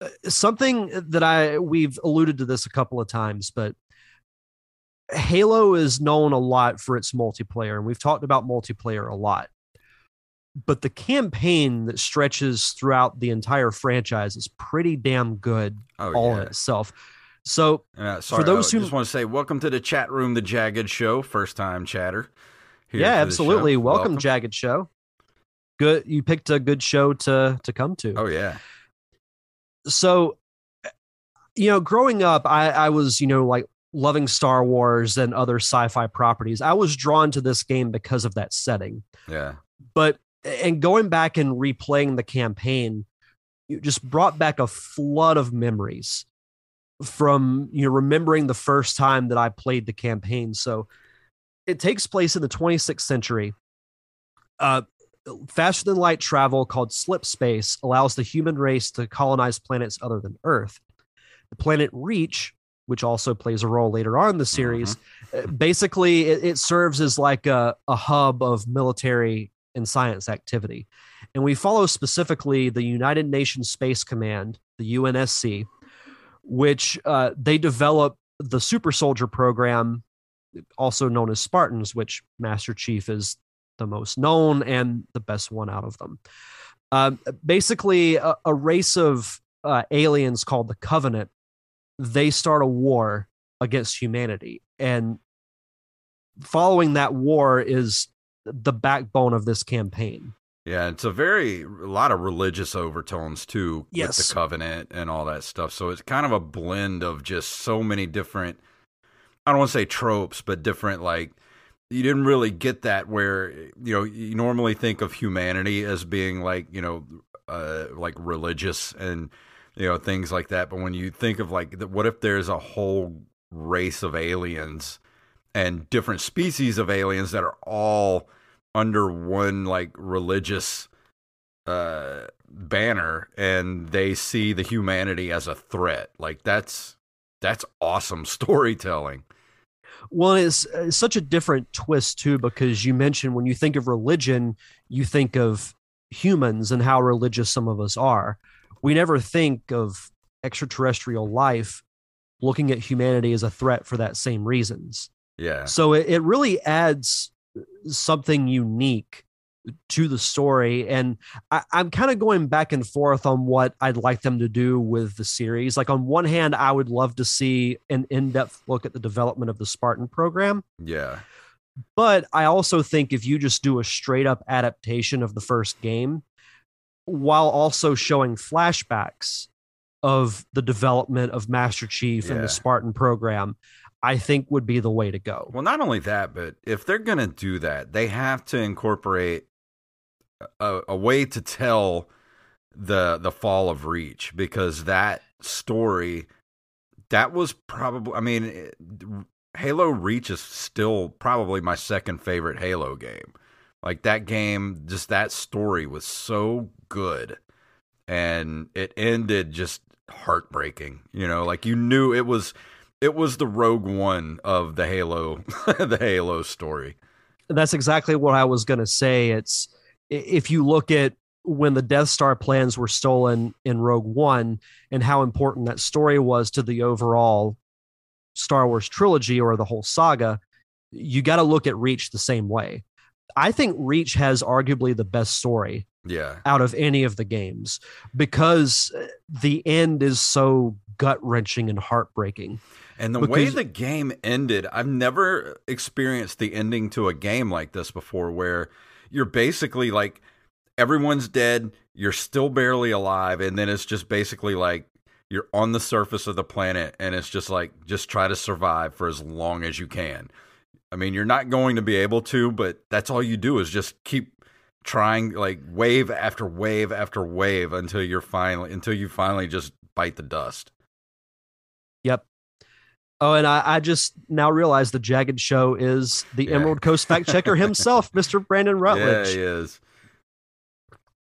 uh, something that I we've alluded to this a couple of times, but Halo is known a lot for its multiplayer, and we've talked about multiplayer a lot. But the campaign that stretches throughout the entire franchise is pretty damn good oh all in itself. So Uh, sorry, those I who- just want to say welcome to the chat room, the Jagged Show, first time chatter. here yeah, for absolutely. Welcome, Jagged Show. Good, you picked a good show to to come to. Oh yeah, so you know growing up i i was you know like loving star wars and other sci-fi properties i was drawn to this game because of that setting yeah, but and going back and replaying the campaign it just brought back a flood of memories from you know remembering the first time that I played the campaign. So it takes place in the 26th century. Uh, faster than light travel called slip space allows the human race to colonize planets other than Earth. The planet Reach, which also plays a role later on in the series, uh, basically it, it serves as like a, a hub of military and science activity. And we follow specifically the United Nations Space Command, the UNSC, which uh, they develop the super soldier program, also known as Spartans, which Master Chief is the most known and the best one out of them. Uh, basically, a, a, race of uh, aliens called the Covenant, they start a war against humanity. And following that war is the backbone of this campaign. Yeah, it's a very a lot of religious overtones too yes. with the covenant and all that stuff. So it's kind of a blend of just so many different I don't want to say tropes, but different like you didn't really get that where you know you normally think of humanity as being like, you know, uh like religious and you know things like that, but when you think of like what if there's a whole race of aliens and different species of aliens that are all under one like religious uh banner and they see the humanity as a threat. Like that's that's awesome storytelling. Well it's, it's, such a different twist too because you mentioned when you think of religion you think of humans and how religious some of us are. We never think of extraterrestrial life looking at humanity as a threat for that same reasons. Yeah. So it, it really adds something unique to the story and I, am kind of going back and forth on what i'd like them to do with the series. Like on one hand i would love to see an in-depth look at the development of the spartan program. Yeah. But i also think if you just do a straight up adaptation of the first game while also showing flashbacks of the development of master chief yeah. and the spartan program I think would be the way to go. Well, not only that, but if they're going to do that, they have to incorporate a, a, way to tell the the fall of Reach because that story that was probably I mean it, Halo Reach is still probably my second favorite Halo game. Like that game just that story was so good and it ended just heartbreaking. You know, like you knew it was it was the Rogue One of the Halo, the Halo story. That's exactly what I was going to say. It's if you look at when the Death Star plans were stolen in Rogue One and how important that story was to the overall Star Wars trilogy or the whole saga, you got to look at Reach the same way. I think Reach has arguably the best story yeah out of any of the games because uh, the end is so gut wrenching and heartbreaking and the because, way the game ended, I've never experienced the ending to a game like this before where you're basically like everyone's dead, you're still barely alive, and then it's just basically like you're on the surface of the planet and it's just like just try to survive for as long as you can. I mean, you're not going to be able to, but that's all you do is just keep trying like wave after wave after wave until you're finally until you finally just bite the dust. Yep. Oh, and I, I, just now realize the Jagged Show is the yeah. Emerald Coast fact checker himself, Mr. Brandon Rutledge. Yeah, he is.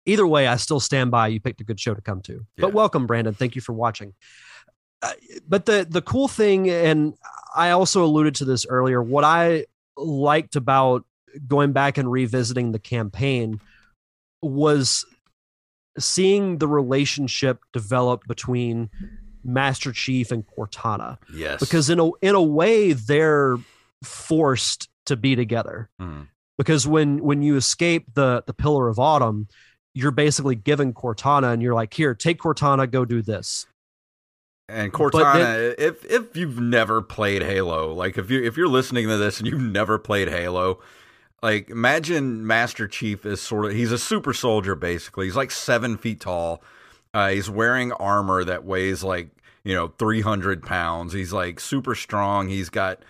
Either way, I still stand by. You picked a good show to come to. Yeah. But welcome, Brandon. Thank you for watching. Uh, but the the cool thing, and I also alluded to this earlier, what I liked about going back and revisiting the campaign was seeing the relationship develop between Master Chief and Cortana. Yes. Because in a in a way they're forced to be together. Mm. Because when when you escape the the Pillar of Autumn, you're basically given Cortana and you're like, "Here, take Cortana, go do this." And Cortana, then, if if you've never played Halo, like if you if you're listening to this and you've never played Halo, like imagine Master Chief is sort of he's a super soldier basically. He's like seven feet tall. Uh, he's wearing armor that weighs like you know 300 pounds he's like super strong he's got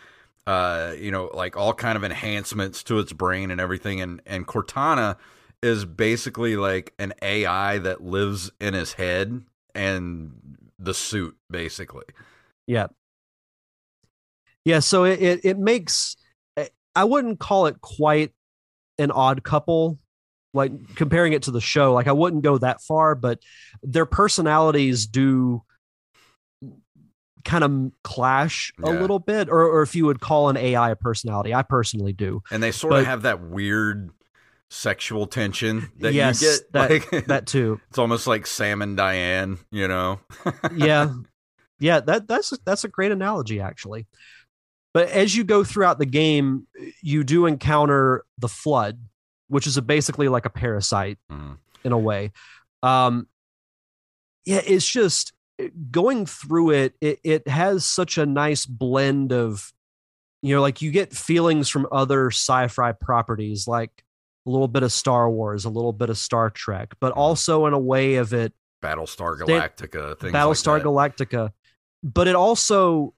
uh you know like all kind of enhancements to its brain and everything and and cortana is basically like an ai that lives in his head and the suit basically Yeah. Yeah, so it, it it makes eh, I wouldn't call it quite an odd couple like comparing it to the show like I wouldn't go that far but their personalities do kind of clash a Yeah. little bit or or if you would call an AI a personality I personally do and they sort of have that weird sexual tension that Yes, you get. that- like, that too it's almost like Sam and Diane, you know? yeah yeah that that's that's a great analogy actually but as you go throughout the game you do encounter the flood which is a, basically like a parasite Mhm. in a way um yeah it's just going through it it, it has such a nice blend of you know like you get feelings from other sci-fi properties like a little bit of star wars a little bit of star trek but mm-hmm. also in a way of it Battlestar Galactica, things Battlestar like that. Galactica, but it also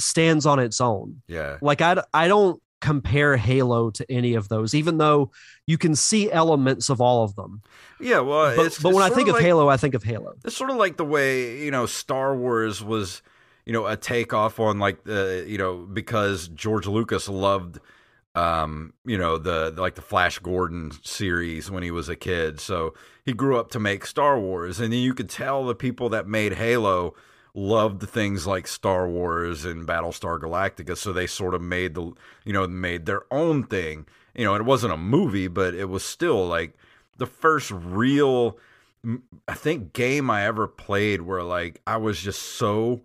stands on its own. Yeah. Like I, I don't compare Halo to any of those, even though you can see elements of all of them. Yeah, well, But, it's, but when I think of like- Halo, I think of Halo. It's sort of like the way you know Star Wars was, you know, a takeoff on like the you know because George Lucas loved, um, you know the like the Flash Gordon series when he was a kid, so he grew up to make Star Wars, and then you could tell the people that made Halo loved things like Star Wars and Battlestar Galactica, so they sort of made the you know made their own thing. You know, it wasn't a movie, but it was still like the first real I think game I ever played where like I was just so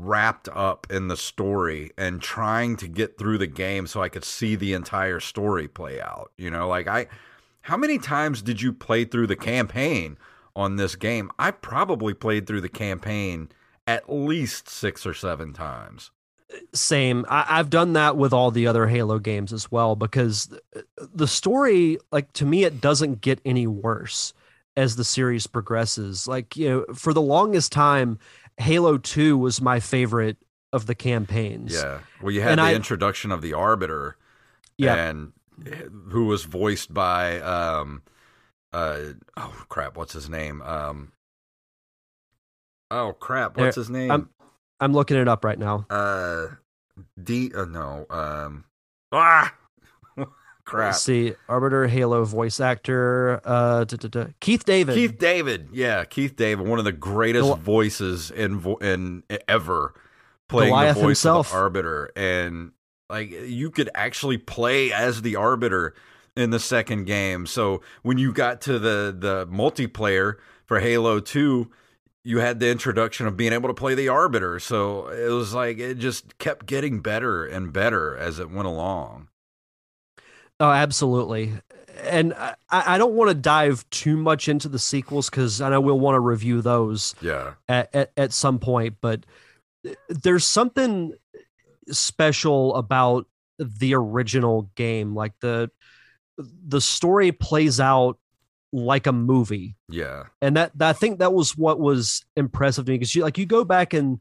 wrapped up in the story and trying to get through the game so I could see the entire story play out. You know, like I how many times did you play through the campaign on this game? I probably played through the campaign at least 6 or 7 times. Same. I, I've done that with all the other Halo games as well because the story, like to me, it doesn't get any worse as the series progresses. Like you know, for the longest time, Halo Two was my favorite of the campaigns. Yeah. Well, you had And the I- introduction of the Arbiter Yeah. and who was voiced by um uh oh crap what's his name um oh crap what's his name I'm- I'm looking it up right now. uh d uh, no um ah crap Let's see, Arbiter Halo voice actor, uh, duh, duh, duh. Keith David. Keith David yeah Keith David one of the greatest Gol- voices in vo- in ever playing Goliath the voice himself. of the Arbiter and like you could actually play as the Arbiter in the second game. So when you got to the the multiplayer for Halo 2, you had the introduction of being able to play the Arbiter. So it was like it just kept getting better and better as it went along. Oh, absolutely. And I, I don't want to dive too much into the sequels because I know we'll want to review those Yeah. at, at, at some point, but there's something special about the original game. Like the the story plays out like a movie. Yeah. and that, that I think that was what was impressive to me because you like you go back and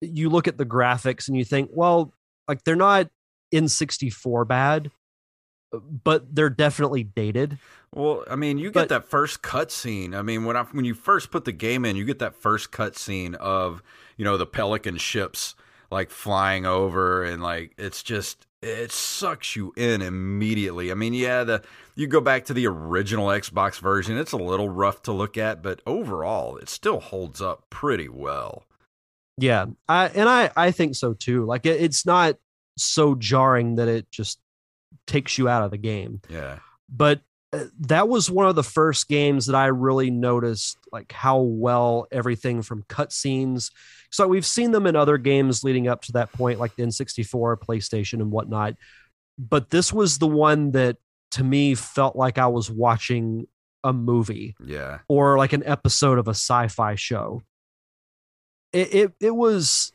you look at the graphics and you think, well, like they're not N64 bad, but they're definitely dated. Well, I mean, you But- get that first cutscene. I mean, when I when you first put the game in, you get that first cutscene of you know the Pelican ships like flying over, and like it's just it sucks you in immediately. I mean, yeah, the you go back to the original Xbox version, it's a little rough to look at, but overall, it still holds up pretty well. Yeah, I and I I think so too. Like it, it's not so jarring that it just takes you out of the game. Yeah, but uh, that was one of the first games that I really noticed like how well everything from cutscenes. So we've seen them in other games leading up to that point, like the N64, PlayStation, and whatnot. But this was the one that to me felt like I was watching a movie yeah, or like an episode of a sci-fi show. It it, it was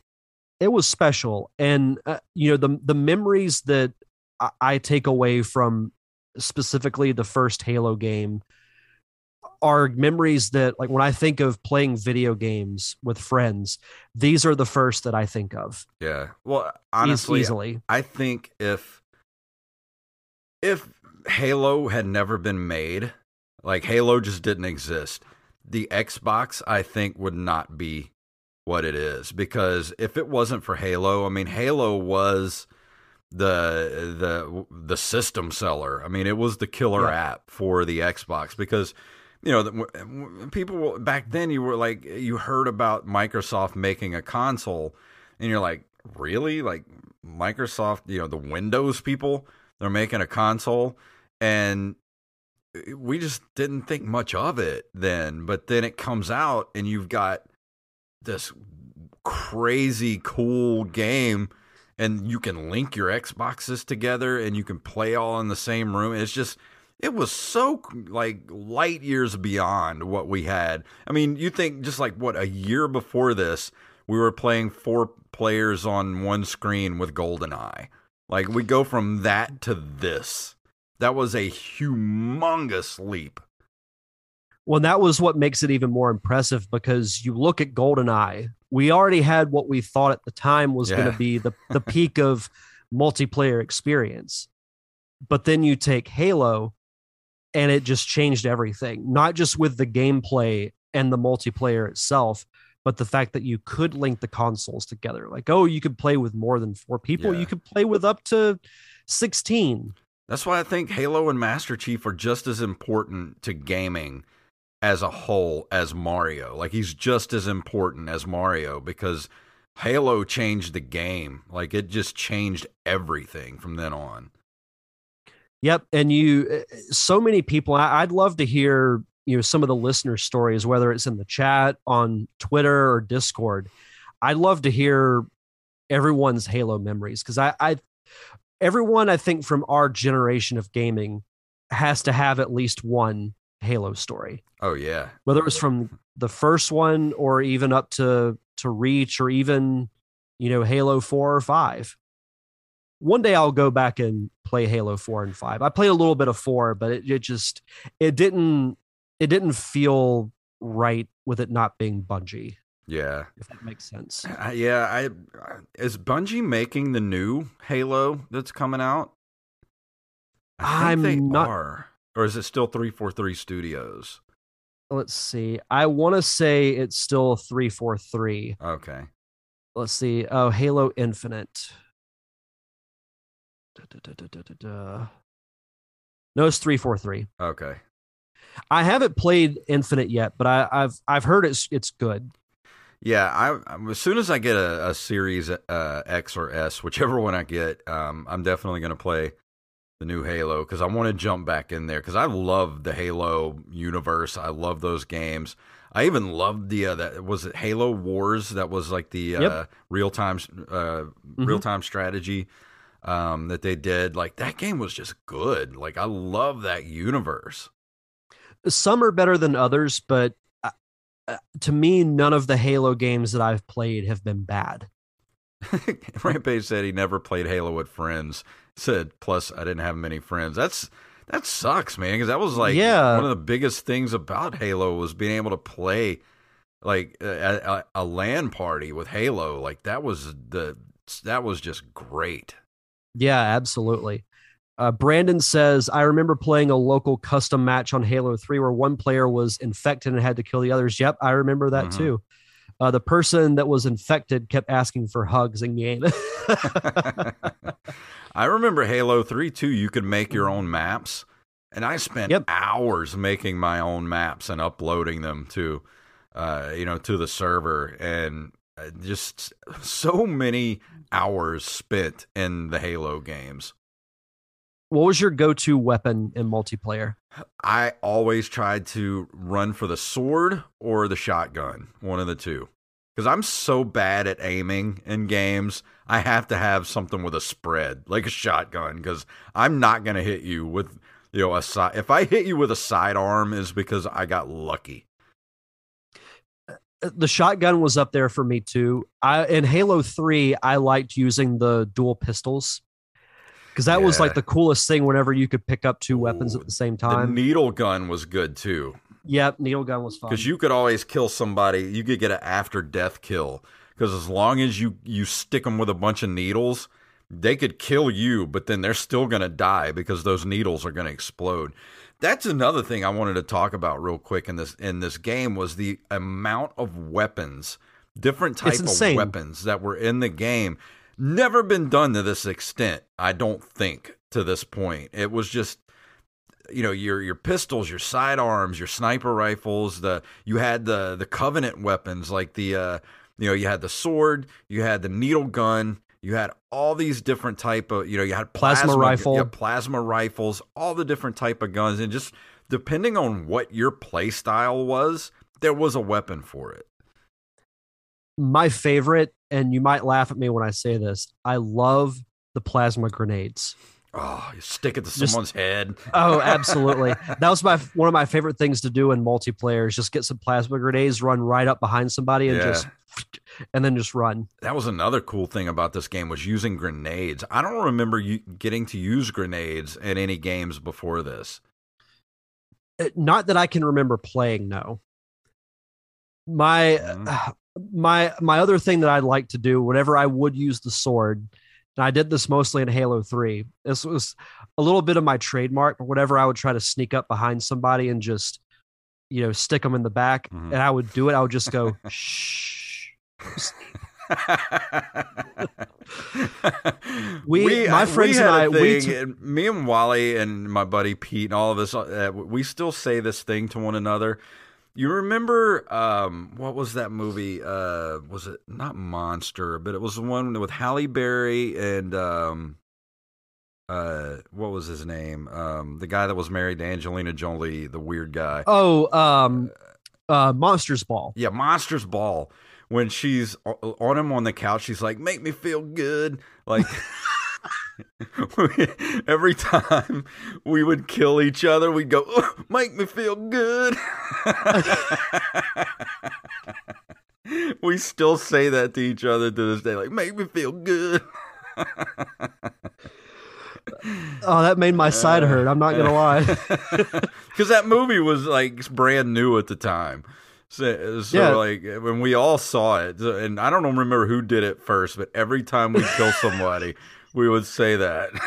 it was special, and uh, you know the the memories that I, I take away from specifically the first Halo game are memories that like when I think of playing video games with friends, these are the first that I think of. yeah. Well, honestly, easily. I think if if Halo had never been made, like Halo just didn't exist, the Xbox I think would not be what it is because if it wasn't for Halo, I mean Halo was the the the system seller. I mean it was the killer Yeah. app for the Xbox because you know the, people back then you were like you heard about Microsoft making a console and you're like really like Microsoft, you know, the Windows people, they're making a console and eh, we just didn't think much of it then, but then it comes out and you've got this crazy cool game and you can link your Xboxes together and you can play all in the same room. It's just it was so like light years beyond what we had. I mean, you think just like what a year before this, we were playing four players on one screen with GoldenEye. Like we go from that to this. That was a humongous leap. Well, that was what makes it even more impressive because you look at GoldenEye, we already had what we thought at the time was going to be the, the peak of multiplayer experience. But then you take Halo and it just changed everything, not just with the gameplay and the multiplayer itself, but the fact that you could link the consoles together. Like, oh, you could play with more than four people, Yeah. you could play with up to 16. That's why I think Halo and Master Chief are just as important to gaming as a whole as Mario. Like he's just as important as Mario because Halo changed the game. Like it just changed everything from then on. Yep, and you, uh, so many people. I'd love to hear you know some of the listener stories, whether it's in the chat on Twitter or Discord. I'd love to hear everyone's Halo memories because I, I, everyone I think from our generation of gaming has to have at least one Halo story, Oh yeah. whether it was from the first one or even up to to Reach or even you know Halo four or five. One day I'll go back and play Halo four and five. I played a little bit of four, but it, it just it didn't it didn't feel right with it not being Bungie, Yeah. if that makes sense. Uh, yeah, I is Bungie making the new Halo that's coming out? I they not- are. Or is it still 343 Studios? Let's see. I want to say it's still three four three. Okay. Let's see. Oh, Halo Infinite. Da, da, da. No, it's three four three. Okay. I haven't played Infinite yet, but I, I've I've heard it's it's good. Yeah, I as soon as I get a, a Series uh, X or S, whichever one I get, um, I'm definitely going to play the new Halo because I want to jump back in there because I love the Halo universe. I love those games. I even loved the uh, that was it Halo Wars that was like the uh, real time uh, real time strategy um, that they did. Like that game was just good. Like I love that universe. Some are better than others, but uh, uh, to me, none of the Halo games that I've played have been bad. Rampage said he never played Halo with friends. Said plus I didn't have many friends. That's that sucks, man. Because that was like Yeah. one of the biggest things about Halo was being able to play like a, a, a LAN party with Halo. Like that was the that was just great. Yeah, absolutely. Uh, Brandon says, I remember playing a local custom match on Halo 3 where one player was infected and had to kill the others. Yep, I remember that Mhm. too. Uh, the person that was infected kept asking for hugs in game. I remember Halo 3 too. You could make your own maps. And I spent Yep. hours making my own maps and uploading them to uh, you know, to the server and uh, just so many hours spent in the Halo games. What was your go to weapon in multiplayer? I always tried to run for the sword or the shotgun, one of the two. Because I'm so bad at aiming in games, I have to have something with a spread, like a shotgun, because I'm not going to hit you with, you know, a side. If I hit you with a sidearm, is because I got lucky. Uh, The shotgun was up there for me too. I in Halo 3, I liked using the dual pistols. Because that was like the coolest thing whenever you could pick up two weapons Ooh, at the same time. The needle gun was good too. yep, needle gun was fun. because you could always kill somebody. You could get an after death kill because as long as you you stick them with a bunch of needles, they could kill you, but then they're still gonna die because those needles are gonna explode. That's another thing I wanted to talk about real quick in this in this game was the amount of weapons different type It's of weapons that were in the game. Never been done to this extent, I don't think, to this point. It was just you know your your pistols, your sidearms, your sniper rifles. The you had the the covenant weapons like the uh, you know you had the sword, you had the needle gun, you had all these different type of you know you had Plasma plasma, rifle. yeah, plasma rifles, all the different type of guns, and just depending on what your play style was, there was a weapon for it. My favorite, and you might laugh at me when I say this, I love the plasma grenades. Oh, you stick it to Just- someone's head. Oh, absolutely. that was my one of my favorite things to do in multiplayer is just get some plasma grenades, run right up behind somebody and Yeah. just and then just run. That was another cool thing about this game was using grenades. I don't remember you getting to use grenades in any games before this. Uh, Not that I can remember playing, no. My Mhm. my my other thing that I'd like to do whenever I would use the sword, and I did this mostly in Halo 3. This was a little bit of my trademark, but whenever I would try to sneak up behind somebody and just you know, stick them in the back, Mhm. and I would do it, I would just go shh. We- my friends had and I, we and me and Wally and my buddy Pete and all of us, uh, we still say this thing to one another. You remember um, what was that movie? Uh, was it not Monster, but it was the one with Halle Berry and um, uh, what was his name? Um, the guy that was married to Angelina Jolie, the weird guy. Oh, um uh Monsters Ball. Yeah, Monsters Ball. When she's on him on the couch, she's like, "Make me feel good." Like every time we would kill each other, we'd go, "Ugh, "Make me feel good." we still say that to each other to this day, like, "Make me feel good." Oh, that made my side hurt. I'm not gonna lie. because that movie was like brand new at the time. So, so Yeah. like when we all saw it, and I don't remember who did it first, but every time we kill somebody, we would say that.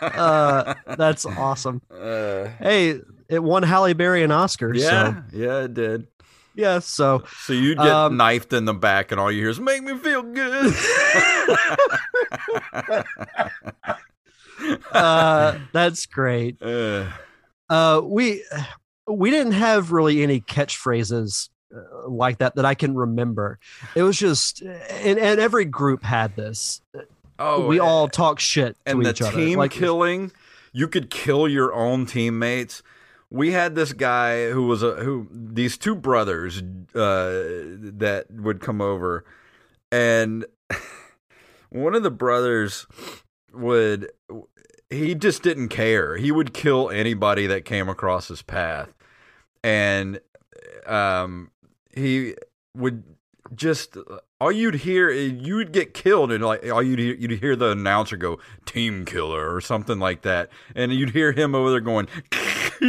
Uh, that's awesome. Uh, Hey, it won Halle Berry an Oscar. yeah, So, yeah, it did. yeah. So So you get Um, knifed in the back, and all you hear is "Make me feel good." uh, that's great. Uh, Uh, we we didn't have really any catchphrases uh, like that that I can remember. It was just, and, and every group had this. Oh, we all talk shit to and the each other. team Like, killing you could kill your own teammates we had this guy who was a who these two brothers uh that would come over and one of the brothers would he just didn't care he would kill anybody that came across his path and um he would just all you'd hear you'd get killed and like all you'd hear, you'd hear the announcer go team killer or something like that and you'd hear him over there going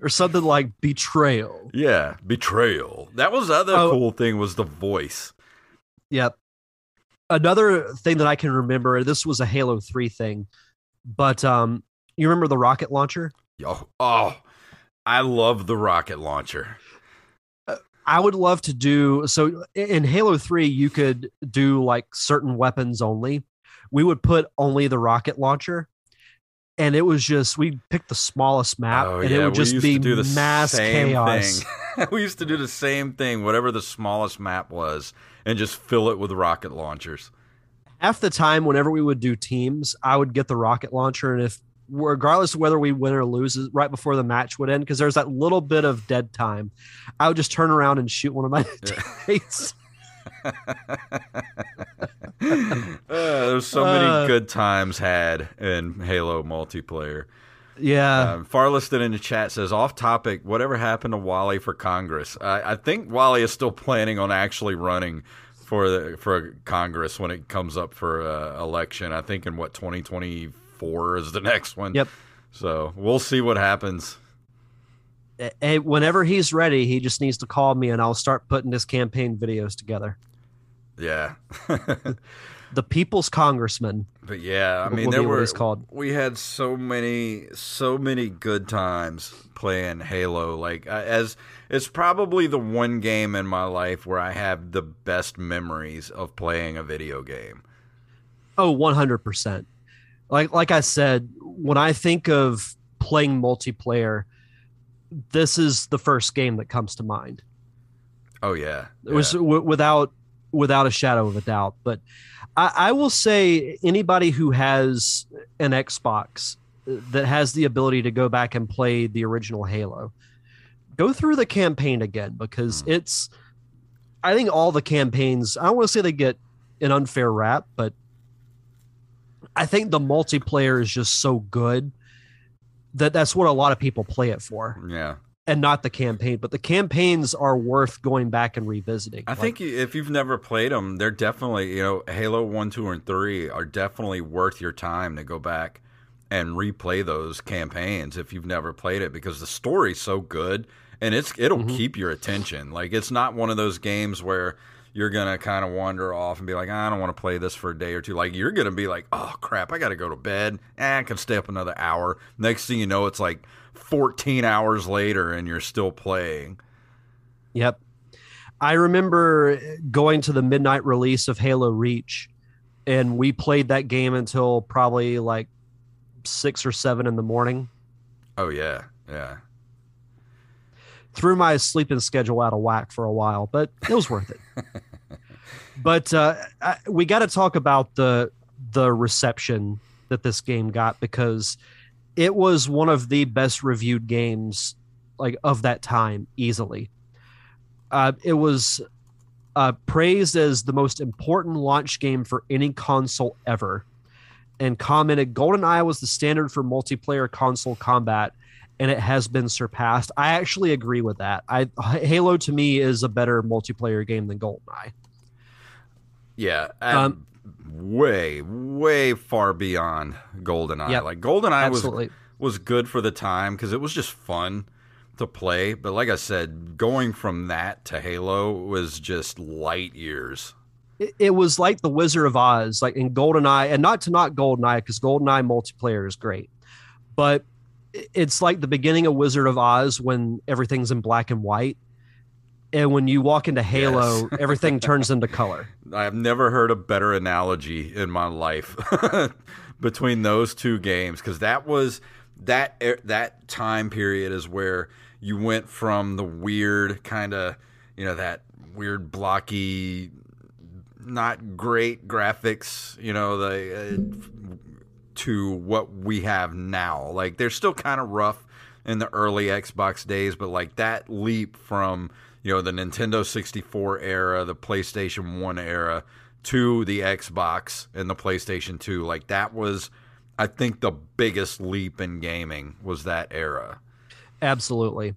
or something like betrayal. yeah betrayal that was the other Oh. cool thing was the voice Yep. Another thing that I can remember, this was a Halo 3 thing, but um, you remember the rocket launcher? oh, oh i love the rocket launcher I would love to do so in Halo 3 you could do like certain weapons only. We would put only the rocket launcher and it was just we picked the smallest map oh and yeah it would we just be do the mass same chaos. thing we used to do the same thing whatever the smallest map was and just fill it with rocket launchers Half the time whenever we would do teams, I would get the rocket launcher and if regardless of whether we win or lose right before the match would end because there's that little bit of dead time, I would just turn around and shoot one of my teammates. Uh, there's so many Uh. good times had in Halo multiplayer. Yeah. Um, Farliston in the chat says, off topic, whatever happened to Wally for Congress? I, I think Wally is still planning on actually running for the, for Congress when it comes up for uh, election. I think in what 2024 is the next one. Yep. So we'll see what happens. Whenever he's ready, he just needs to call me and I'll start putting his campaign videos together. Yeah. The People's Congressman. But yeah, I mean, there were called. we had so many, so many good times playing Halo. Like as it's probably the one game in my life where I have the best memories of playing a video game. Oh, 100%. Like like I said, when I think of playing multiplayer, this is the first game that comes to mind. Oh yeah, It was w- without without a shadow of a doubt. But I, I will say anybody who has an Xbox that has the ability to go back and play the original Halo, go through the campaign again because Hmm. it's. I think all the campaigns. I don't want to say they get an unfair rap, but I think the multiplayer is just so good that that's what a lot of people play it for yeah. and not the campaign. But the campaigns are worth going back and revisiting. I Like, think if you've never played them, they're definitely you know Halo one, two, and three are definitely worth your time to go back and replay those campaigns if you've never played it because the story's so good and it's it'll Mhm. keep your attention. Like it's not one of those games where you're gonna kind of wander off and be like, I don't want to play this for a day or two. Like you're gonna be like, oh crap, I got to go to bed. Eh, I can stay up another hour. Next thing you know, it's like 14 hours later and you're still playing. Yep. I remember going to the midnight release of Halo Reach, and we played that game until probably like six or seven in the morning. Oh yeah, yeah. Threw my sleeping schedule out of whack for a while, but it was worth it. but uh, I, we got to talk about the the reception that this game got because it was one of the best reviewed games like of that time easily. Uh, it was uh, praised as the most important launch game for any console ever, and commented GoldenEye was the standard for multiplayer console combat, and it has been surpassed. I actually agree with that. I Halo to me is a better multiplayer game than GoldenEye. Yeah, Um, way, way far beyond GoldenEye. Yep. Like GoldenEye was Absolutely. was good for the time because it was just fun to play. But like I said, going from that to Halo was just light years. it, it was like the Wizard of Oz, like in GoldenEye, and not to not GoldenEye because GoldenEye multiplayer is great, but it's like the beginning of Wizard of Oz when everything's in black and white, and when you walk into Halo, Yes. everything turns into color. I've never heard a better analogy in my life between those two games because that was that that time period is where you went from the weird kind of you know that weird blocky not great graphics you know the uh, to what we have now like they're still kind of rough in the early Xbox days but like that leap from you know the Nintendo 64 era the PlayStation 1 era to the Xbox and the PlayStation 2 like that was I think the biggest leap in gaming was that era Absolutely.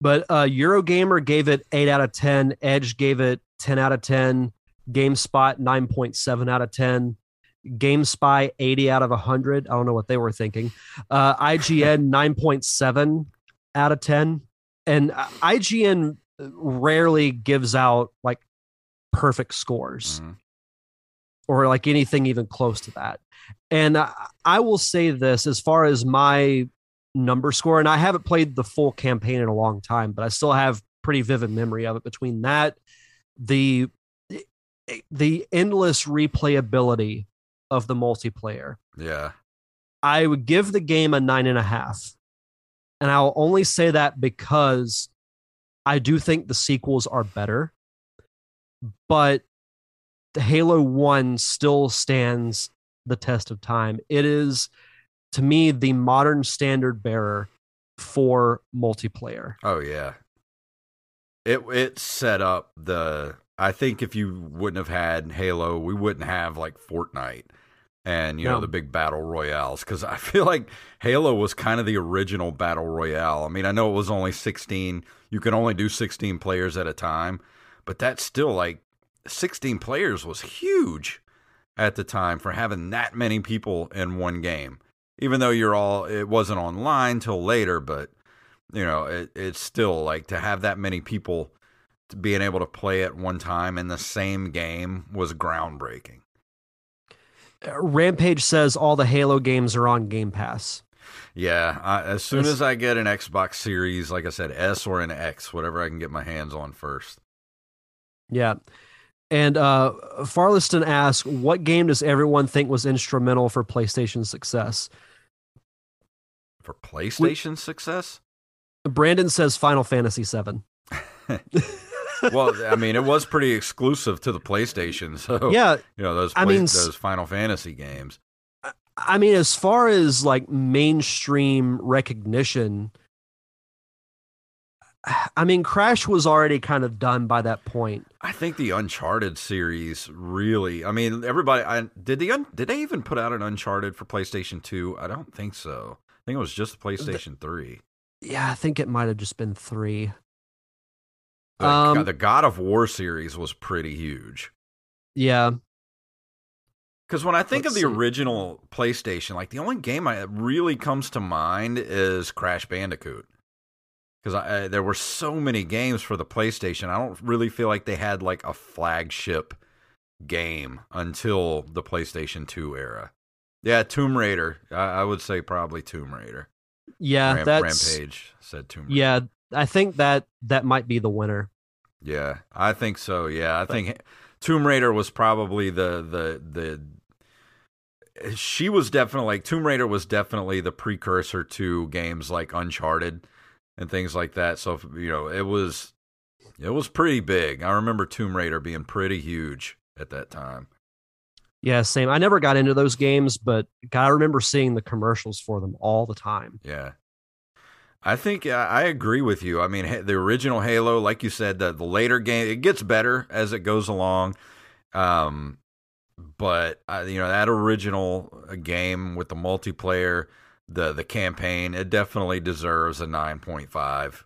But uh, Eurogamer gave it 8 out of 10. Edge gave it 10 out of 10. GameSpot 9.7 out of 10. GameSpy 80 out of 100. I don't know what they were thinking. Uh, IGN 9.7 out of 10. And uh, IGN rarely gives out like perfect scores Mhm. or like anything even close to that. And I, I will say this as far as my number score, and I haven't played the full campaign in a long time, but I still have pretty vivid memory of it. Between that, the the endless replayability of the multiplayer, yeah I would give the game a nine and a half. And I'll only say that because I do think the sequels are better. But the Halo 1 still stands the test of time. It is, to me, the modern standard bearer for multiplayer. Oh yeah. It it set up the I think if you wouldn't have had Halo, we wouldn't have like Fortnite and you know No. the big battle royales cuz I feel like Halo was kind of the original battle royale. I mean, I know it was only 16. You can only do 16 players at a time, but that's still like 16 players was huge at the time for having that many people in one game. Even though you're all it wasn't online till later, but you know, it, it's still like to have that many people being able to play at one time in the same game was groundbreaking. Rampage says all the Halo games are on Game Pass. Yeah, I, as soon It's- as I get an Xbox Series, like I said, S or an X, whatever I can get my hands on first. Yeah. And uh, Farliston asks, what game does everyone think was instrumental for PlayStation's success? For PlayStation success? Brandon says Final Fantasy VII. Well, I mean, it was pretty exclusive to the PlayStation, so Yeah, you know those I mean, those Final Fantasy games. I mean, as far as like mainstream recognition, I mean, Crash was already kind of done by that point. I think the Uncharted series really. I mean, everybody. I, did the un, did they even put out an Uncharted for PlayStation Two? I don't think so. I think it was just PlayStation Three. Yeah, I think it might have just been three. The, Um, the God of War series was pretty huge. Yeah, Because when I think Let's of the see. original PlayStation, like the only game I, that really comes to mind is Crash Bandicoot. Because I, there were so many games for the PlayStation, I don't really feel like they had like a flagship game until the PlayStation 2 era. Yeah, Tomb Raider. I, I would say probably Tomb Raider. yeah, Ram- that's Rampage said Tomb Raider. yeah. I think that that might be the winner. Yeah, I think so. Yeah, I think Tomb Raider was probably the the the. She was definitely like Tomb Raider was definitely the precursor to games like Uncharted and things like that. So you know, it was it was pretty big. I remember Tomb Raider being pretty huge at that time. Yeah, same. I never got into those games, but I remember seeing the commercials for them all the time. Yeah. I think I agree with you. I mean, the original Halo, like you said, the, the later game, it gets better as it goes along. Um, but uh, you know that original uh, game with the multiplayer, the the campaign, it definitely deserves a nine point five.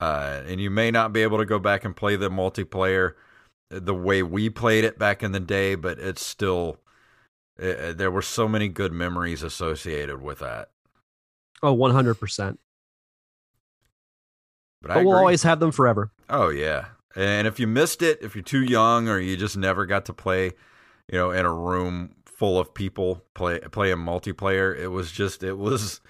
Uh, and you may not be able to go back and play the multiplayer the way we played it back in the day, but it's still uh, there were so many good memories associated with that. Oh, 100%. But, I But we'll always have them forever. Oh yeah. And if you missed it, if you're too young or you just never got to play, you know, in a room full of people play playing multiplayer, it was just it was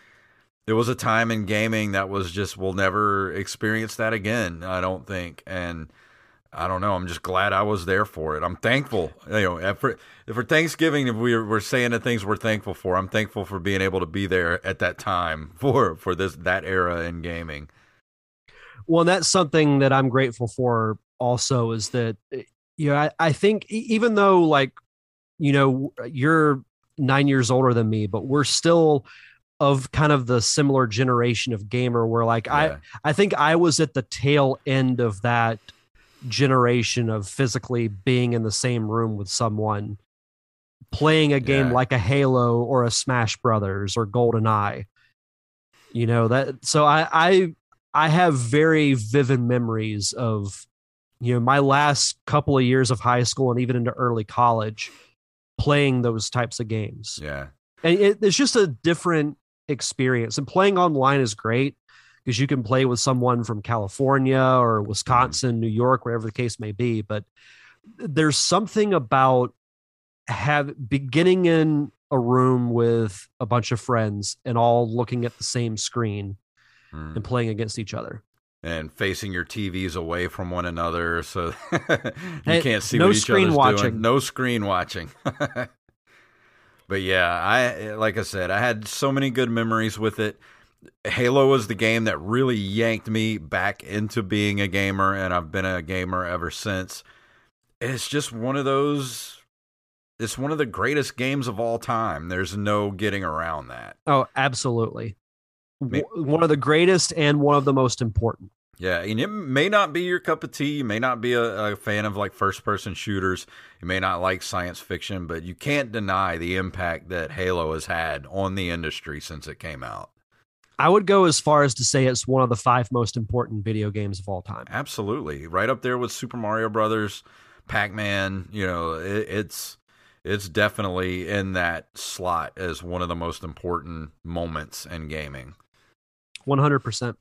it was a time in gaming that was just we'll never experience that again, I don't think. And I don't know. I'm just glad I was there for it. I'm thankful. You know, for, for Thanksgiving, if we're we're saying the things we're thankful for, I'm thankful for being able to be there at that time for for this that era in gaming. Well, and that's something that I'm grateful for also is that, eh, you know, I, I think even though like, you know, you're nine years older than me, but we're still of kind of the similar generation of gamer where like I, Yeah. I think I was at the tail end of that generation of physically being in the same room with someone playing a game Yeah. like a Halo or a Smash Brothers or Golden Eye. You know that so I I I have very vivid memories of you know my last couple of years of high school and even into early college playing those types of games. Yeah. and it, it's just a different experience. And playing online is great because you can play with someone from california or mm-hmm. wisconsin new york wherever the case may be but there's something about have beginning in a room with a bunch of friends and all looking at the same screen Mm. and playing against each other and facing your TVs away from one another so you Hey, can't see no what each screen other's watching. doing. No screen watching. but yeah, I like I said, I had so many good memories with it. Halo was the game that really yanked me back into being a gamer, and I've been a gamer ever since. It's just one of those. It's one of the greatest games of all time. There's no getting around that. oh absolutely One of the greatest and one of the most important Yeah, and it may not be your cup of tea. You may not be a, a fan of like first person shooters. You may not like science fiction, but you can't deny the impact that Halo has had on the industry since it came out. I would go as far as to say it's one of the five most important video games of all time. Absolutely, right up there with Super Mario Brothers, Pac Man. You know, it, it's it's definitely in that slot as one of the most important moments in gaming. One hundred percent.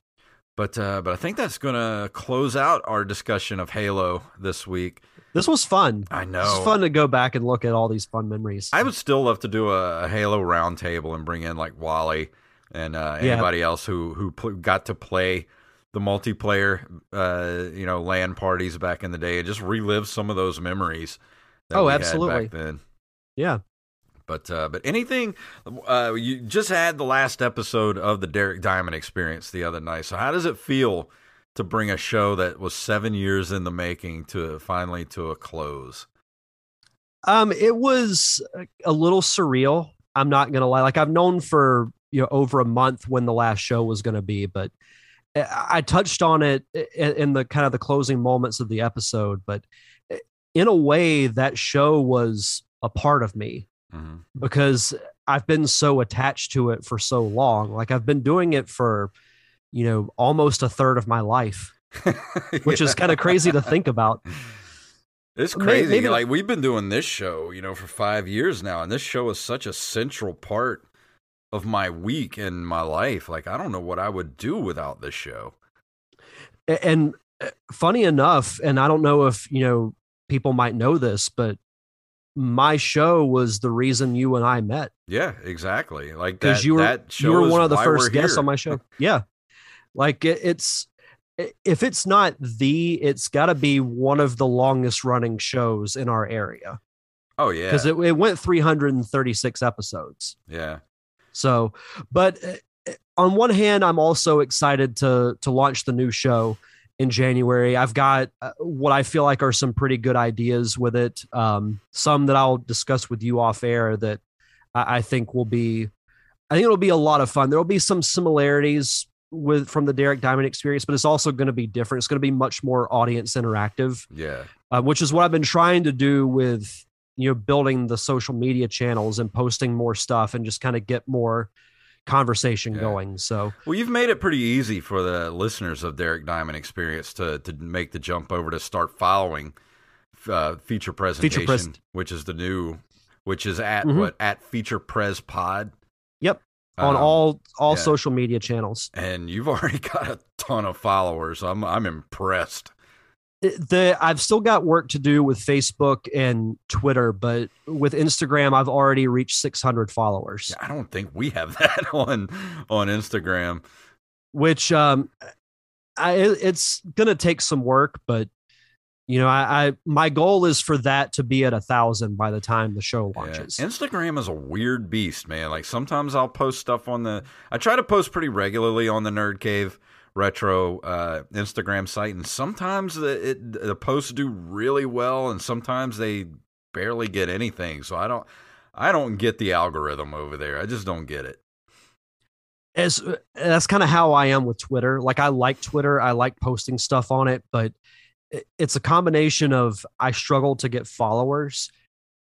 But uh, but I think that's going to close out our discussion of Halo this week. This was fun. I know. It's fun to go back and look at all these fun memories. I would still love to do a, Halo roundtable and bring in like Wally and uh, Yeah. anybody else who who pl- got to play the multiplayer, uh, you know, LAN parties back in the day and just relive some of those memories. That Oh, absolutely. then. yeah. But uh, but anything, uh, you just had the last episode of the Derek Diamond Experience the other night. So how does it feel to bring a show that was seven years in the making to finally to a close? Um, it was a little surreal. I'm not gonna lie. Like I've known for you know over a month when the last show was gonna be, but I I touched on it in the kind of the closing moments of the episode. But in a way, that show was a part of me hmm because I've been so attached to it for so long. Like I've been doing it for you know almost a third of my life, which is kind of crazy to think about. It's crazy. maybe- like we've been doing this show, you know, for five years now, and this show is such a central part of my week and my life. Like I don't know what I would do without this show. And uh, funny enough and i don't know if you know people might know this but my show was the reason you and i met Yeah, exactly. Like because that. you were you were one of the first guests here. on my show yeah like it, it's if it's not the it's got to be one of the longest running shows in our area Oh yeah, because it, it went 336 episodes yeah. So, but uh, on one hand, I'm also excited to to launch the new show in January. I've got uh, what I feel like are some pretty good ideas with it. Um, some that I'll discuss with you off air that I, I think will be. I think it'll be a lot of fun. There will be some similarities with from the Derek Diamond experience, but it's also going to be different. It's going to be much more audience interactive Yeah. uh, which is what I've been trying to do with you know building the social media channels and posting more stuff and just kind of get more conversation Yeah. going. So Well, you've made it pretty easy for the listeners of Derek Diamond Experience to to make the jump over to start following uh, feature presentation, pres- which is the new, which is at Mhm. what at Feature Pres Pod. Yep. on Um, all all yeah. social media channels. and you've already got a ton of followers. I'm I'm impressed. The I've still got work to do with Facebook and Twitter, but with Instagram, I've already reached 600 followers, I don't think we have that on on Instagram. which um, I, it's gonna take some work, but you know, I, I my goal is for that to be at a thousand by the time the show Yeah. launches. Instagram is a weird beast, man. Like sometimes I'll post stuff on the. I try to post pretty regularly on the Nerd Cave retro uh, Instagram site, and sometimes the it, the posts do really well, and sometimes they barely get anything. So I don't. I don't get the algorithm over there. I just don't get it. as that's kind of how I am with Twitter. Like I like Twitter, I like posting stuff on it, but it's a combination of I struggle to get followers.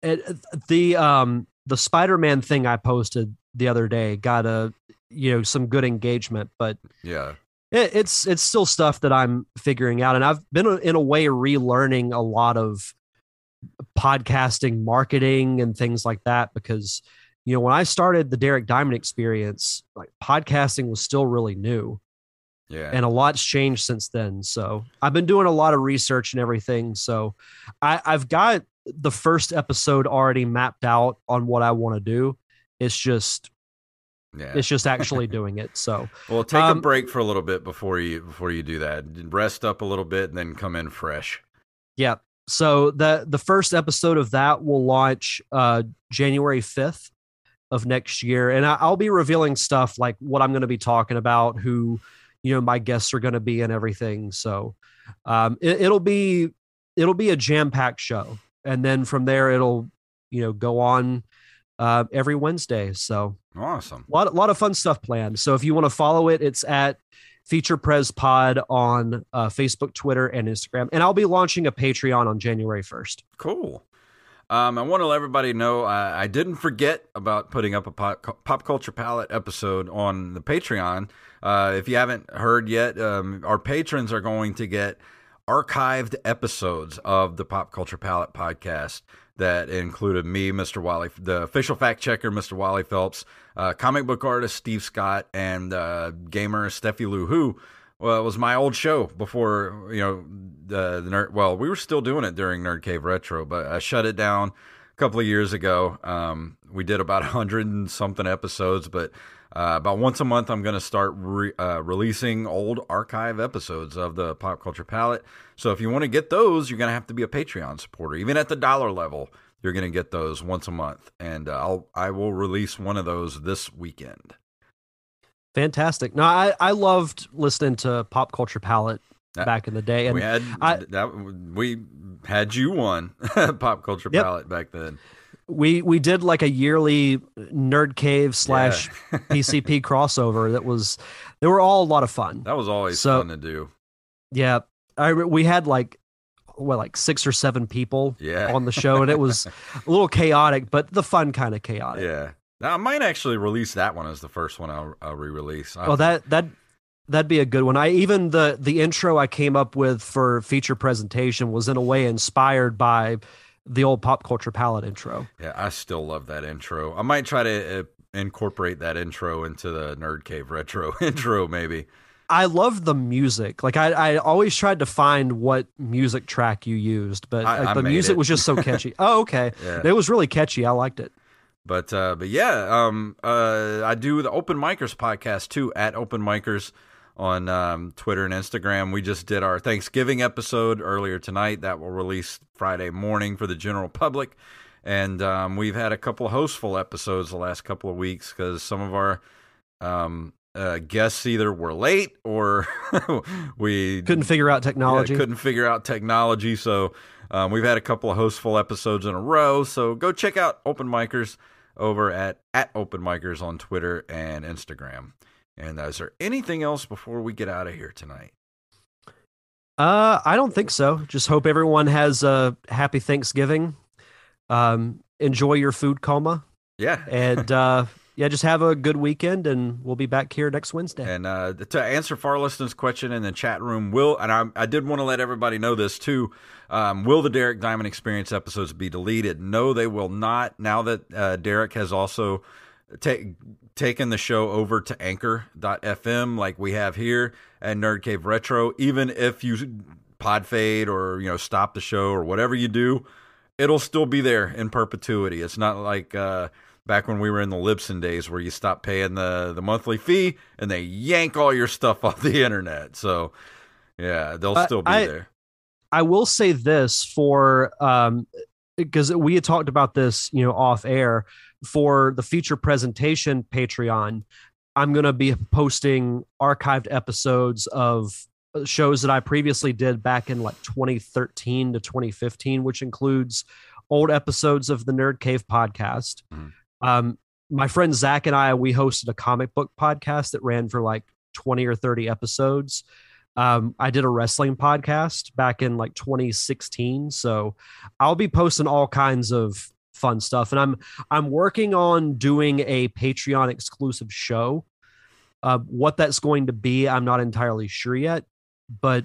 It, the um the Spider-Man thing I posted the other day got a you know some good engagement, but Yeah. It, it's it's still stuff that I'm figuring out, and I've been in a way relearning a lot of podcasting marketing and things like that because you know when I started the Derek Diamond experience, like podcasting was still really new, Yeah. and a lot's changed since then. So I've been doing a lot of research and everything. So I, I've got the first episode already mapped out on what I want to do. It's just yeah. it's just actually doing it. So Well, take a Um, break for a little bit before you before you do that. Rest up a little bit and then come in fresh. Yeah. So the the first episode of that will launch uh January 5th of next year and I, I'll be revealing stuff like what I'm going to be talking about, who you know my guests are going to be and everything. So um it, it'll be it'll be a jam-packed show. And then from there it'll you know go on uh every Wednesday. So Awesome. a lot, a lot of fun stuff planned. So if you want to follow it, it's at Feature Pres Pod on uh, Facebook, Twitter, and Instagram. And I'll be launching a Patreon on January 1st. Cool. Um, I want to let everybody know I, I didn't forget about putting up a pop, pop culture palette episode on the Patreon. Uh, if you haven't heard yet, um, our patrons are going to get archived episodes of the Pop Culture Palette podcast that included me, Mr. Wally, the official fact checker, Mr. Wally Phelps, uh, comic book artist Steve Scott, and uh, gamer Steffi Lou, who Well, it was my old show before you know the, the nerd. Well, we were still doing it during Nerd Cave Retro, but I shut it down a couple of years ago. Um, we did about a hundred and something episodes, but uh, about once a month, I'm going to start re- uh, releasing old archive episodes of the Pop Culture Palette. So if you want to get those, you're going to have to be a Patreon supporter, even at the dollar level. You're going to get those once a month, and uh, I'll I will release one of those this weekend. Fantastic. No, I I loved listening to Pop Culture Palette That- back in the day, and we had I- that we had you on Pop Culture Yep. Palette back then. We we did like a yearly Nerd Cave slash Yeah. PCP crossover that was they were all a lot of fun. that was always So- fun to do. Yeah, I we had like what like six or seven people Yeah. on the show, and it was a little chaotic, but the fun kind of chaotic. Yeah. Now, I might actually release that one as the first one I'll, I'll re-release. I- Oh, that that that'd be a good one. I even the the intro I came up with for feature presentation was in a way inspired by the old pop culture palette intro. yeah, I still love that intro. I might try to uh, incorporate that intro into the Nerd Cave Retro intro, maybe. I love the music. Like I, I always tried to find what music track you used, but I- like, I the music it. was just so catchy. oh, okay. Yeah. It was really catchy. I liked it. But uh, but yeah, um, uh, I do the Open Micers podcast too at Open Micers on um, Twitter and Instagram. We just did our Thanksgiving episode earlier tonight. That will release Friday morning for the general public. And um, we've had a couple of hostful episodes the last couple of weeks because some of our um, uh, guests either were late or we Couldn't figure out technology. yeah, couldn't figure out technology. So um, we've had a couple of hostful episodes in a row. So go check out Open Micers over at at Open Micers on Twitter and Instagram. And uh, is there anything else before we get out of here tonight? Uh, I don't think so. Just hope everyone has a happy Thanksgiving. Um, enjoy your food coma, Yeah. and uh, yeah, just have a good weekend. And we'll be back here next Wednesday. And uh, to answer Farliston's question in the chat room, will and I, I did want to let everybody know this too. Um, will the Derek Diamond Experience episodes be deleted? No, they will not. Now that uh, Derek has also ta- taken the show over to Anchor.fm, like we have here at Nerd Cave Retro, even if you pod fade or you know stop the show or whatever you do, it'll still be there in perpetuity. It's not like uh, back when we were in the Libsyn days where you stop paying the the monthly fee and they yank all your stuff off the internet. So yeah, they'll Uh, still be I- there. I will say this for um because we had talked about this, you know, off air for the feature presentation Patreon. I'm going to be posting archived episodes of uh, shows that I previously did back in like 2013 to 2015, which includes old episodes of the Nerd Cave podcast. Mhm. Um, my friend Zach and I, we hosted a comic book podcast that ran for like 20 or 30 episodes. Um, I did a wrestling podcast back in like 2016, so I'll be posting all kinds of fun stuff, and I'm I'm working on doing a Patreon exclusive show. Uh, what that's going to be, I'm not entirely sure yet, but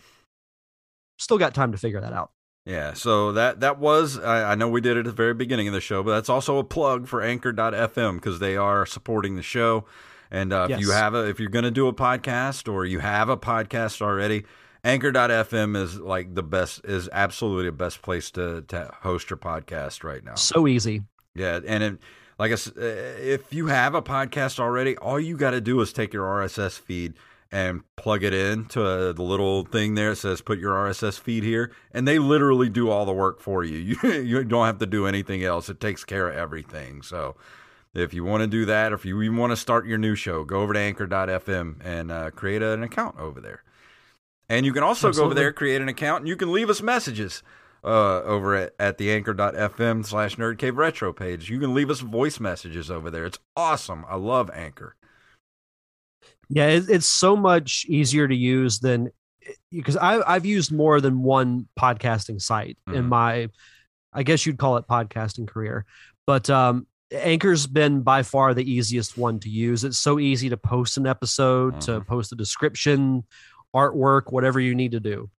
still got time to figure that out. Yeah, so that that was I, I know we did it at the very beginning of the show, but that's also a plug for Anchor.fm because they are supporting the show. And uh, if you have a if you're going to do a podcast or you have a podcast already, Anchor.fm is like the best is absolutely the best place to to host your podcast right now. So easy. Yeah, and it, like I s- uh, if you have a podcast already, all you got to do is take your RSS feed and plug it in to uh, the little thing there that says "Put your RSS feed here," and they literally do all the work for you. You you don't have to do anything else. It takes care of everything. So. If you want to do that, or if you even want to start your new show, go over to anchor.fm and uh, create an account over there. And you can also go over there, create an account, and you can leave us messages uh, over at, at the anchor.fm slash nerd cave retro page. You can leave us voice messages over there. It's awesome. I love Anchor. Yeah, it, it's so much easier to use than because I, I've used more than one podcasting site in Mhm. my, I guess you'd call it podcasting career. But um, Anchor's been by far the easiest one to use. It's so easy to post an episode, to Mhm. post a description, artwork, whatever you need to do.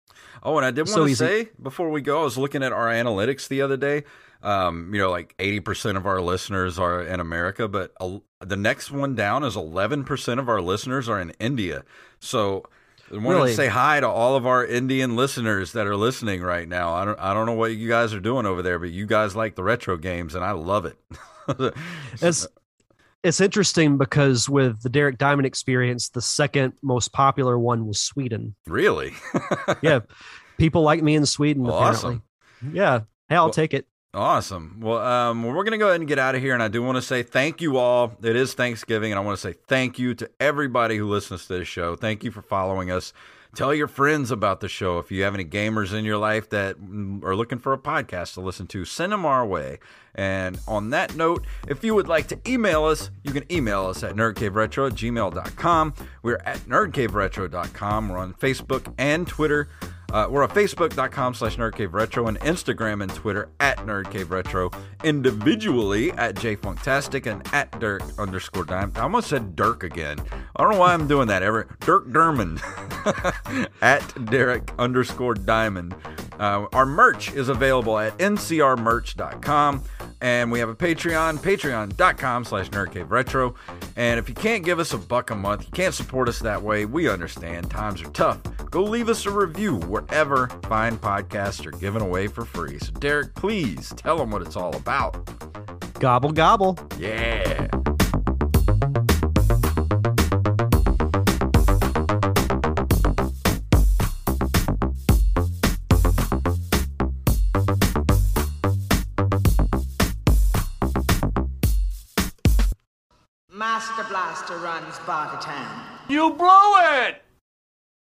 Oh, and I did want So to say before we go, I was looking at our analytics the other day. Um, you know, like 80% of our listeners are in America, but el- the next one down is 11% of our listeners are in India. So I wanted Really. to say hi to all of our Indian listeners that are listening right now. I don't I don't know what you guys are doing over there, but you guys like the retro games and I love it. It's it's interesting because with the Derek Diamond experience, the second most popular one was Sweden. really? Yeah, people like me in Sweden. Awesome. Apparently. Yeah. Hey, I'll Well- take it. Awesome. Well, um, well, we're going to go ahead and get out of here. And I do want to say thank you all. It is Thanksgiving, and I want to say thank you to everybody who listens to this show. Thank you for following us. Tell your friends about the show. If you have any gamers in your life that mm, are looking for a podcast to listen to, send them our way. And on that note, if you would like to email us, you can email us at nerdcaveretro at gmail.com. We're at nerdcaveretro.com. We're on Facebook and Twitter. Uh, we're on Facebook.com slash NerdCaveRetro and Instagram and Twitter at NerdCaveRetro. Individually at JFunktastic and at Dirk underscore Diamond. I almost said Dirk again. I don't know why I'm doing that ever. Dirk Derman at Derek underscore Diamond. Uh, our merch is available at ncrmerch.com. And we have a Patreon, patreon.com slash nerdcaveretro. And if you can't give us a buck a month, you can't support us that way, we understand. Times are tough. Go leave us a review wherever fine podcasts are given away for free. So, Derek, please tell them what it's all about. Gobble gobble. Yeah. Master Blaster runs Bartertown. You blew it!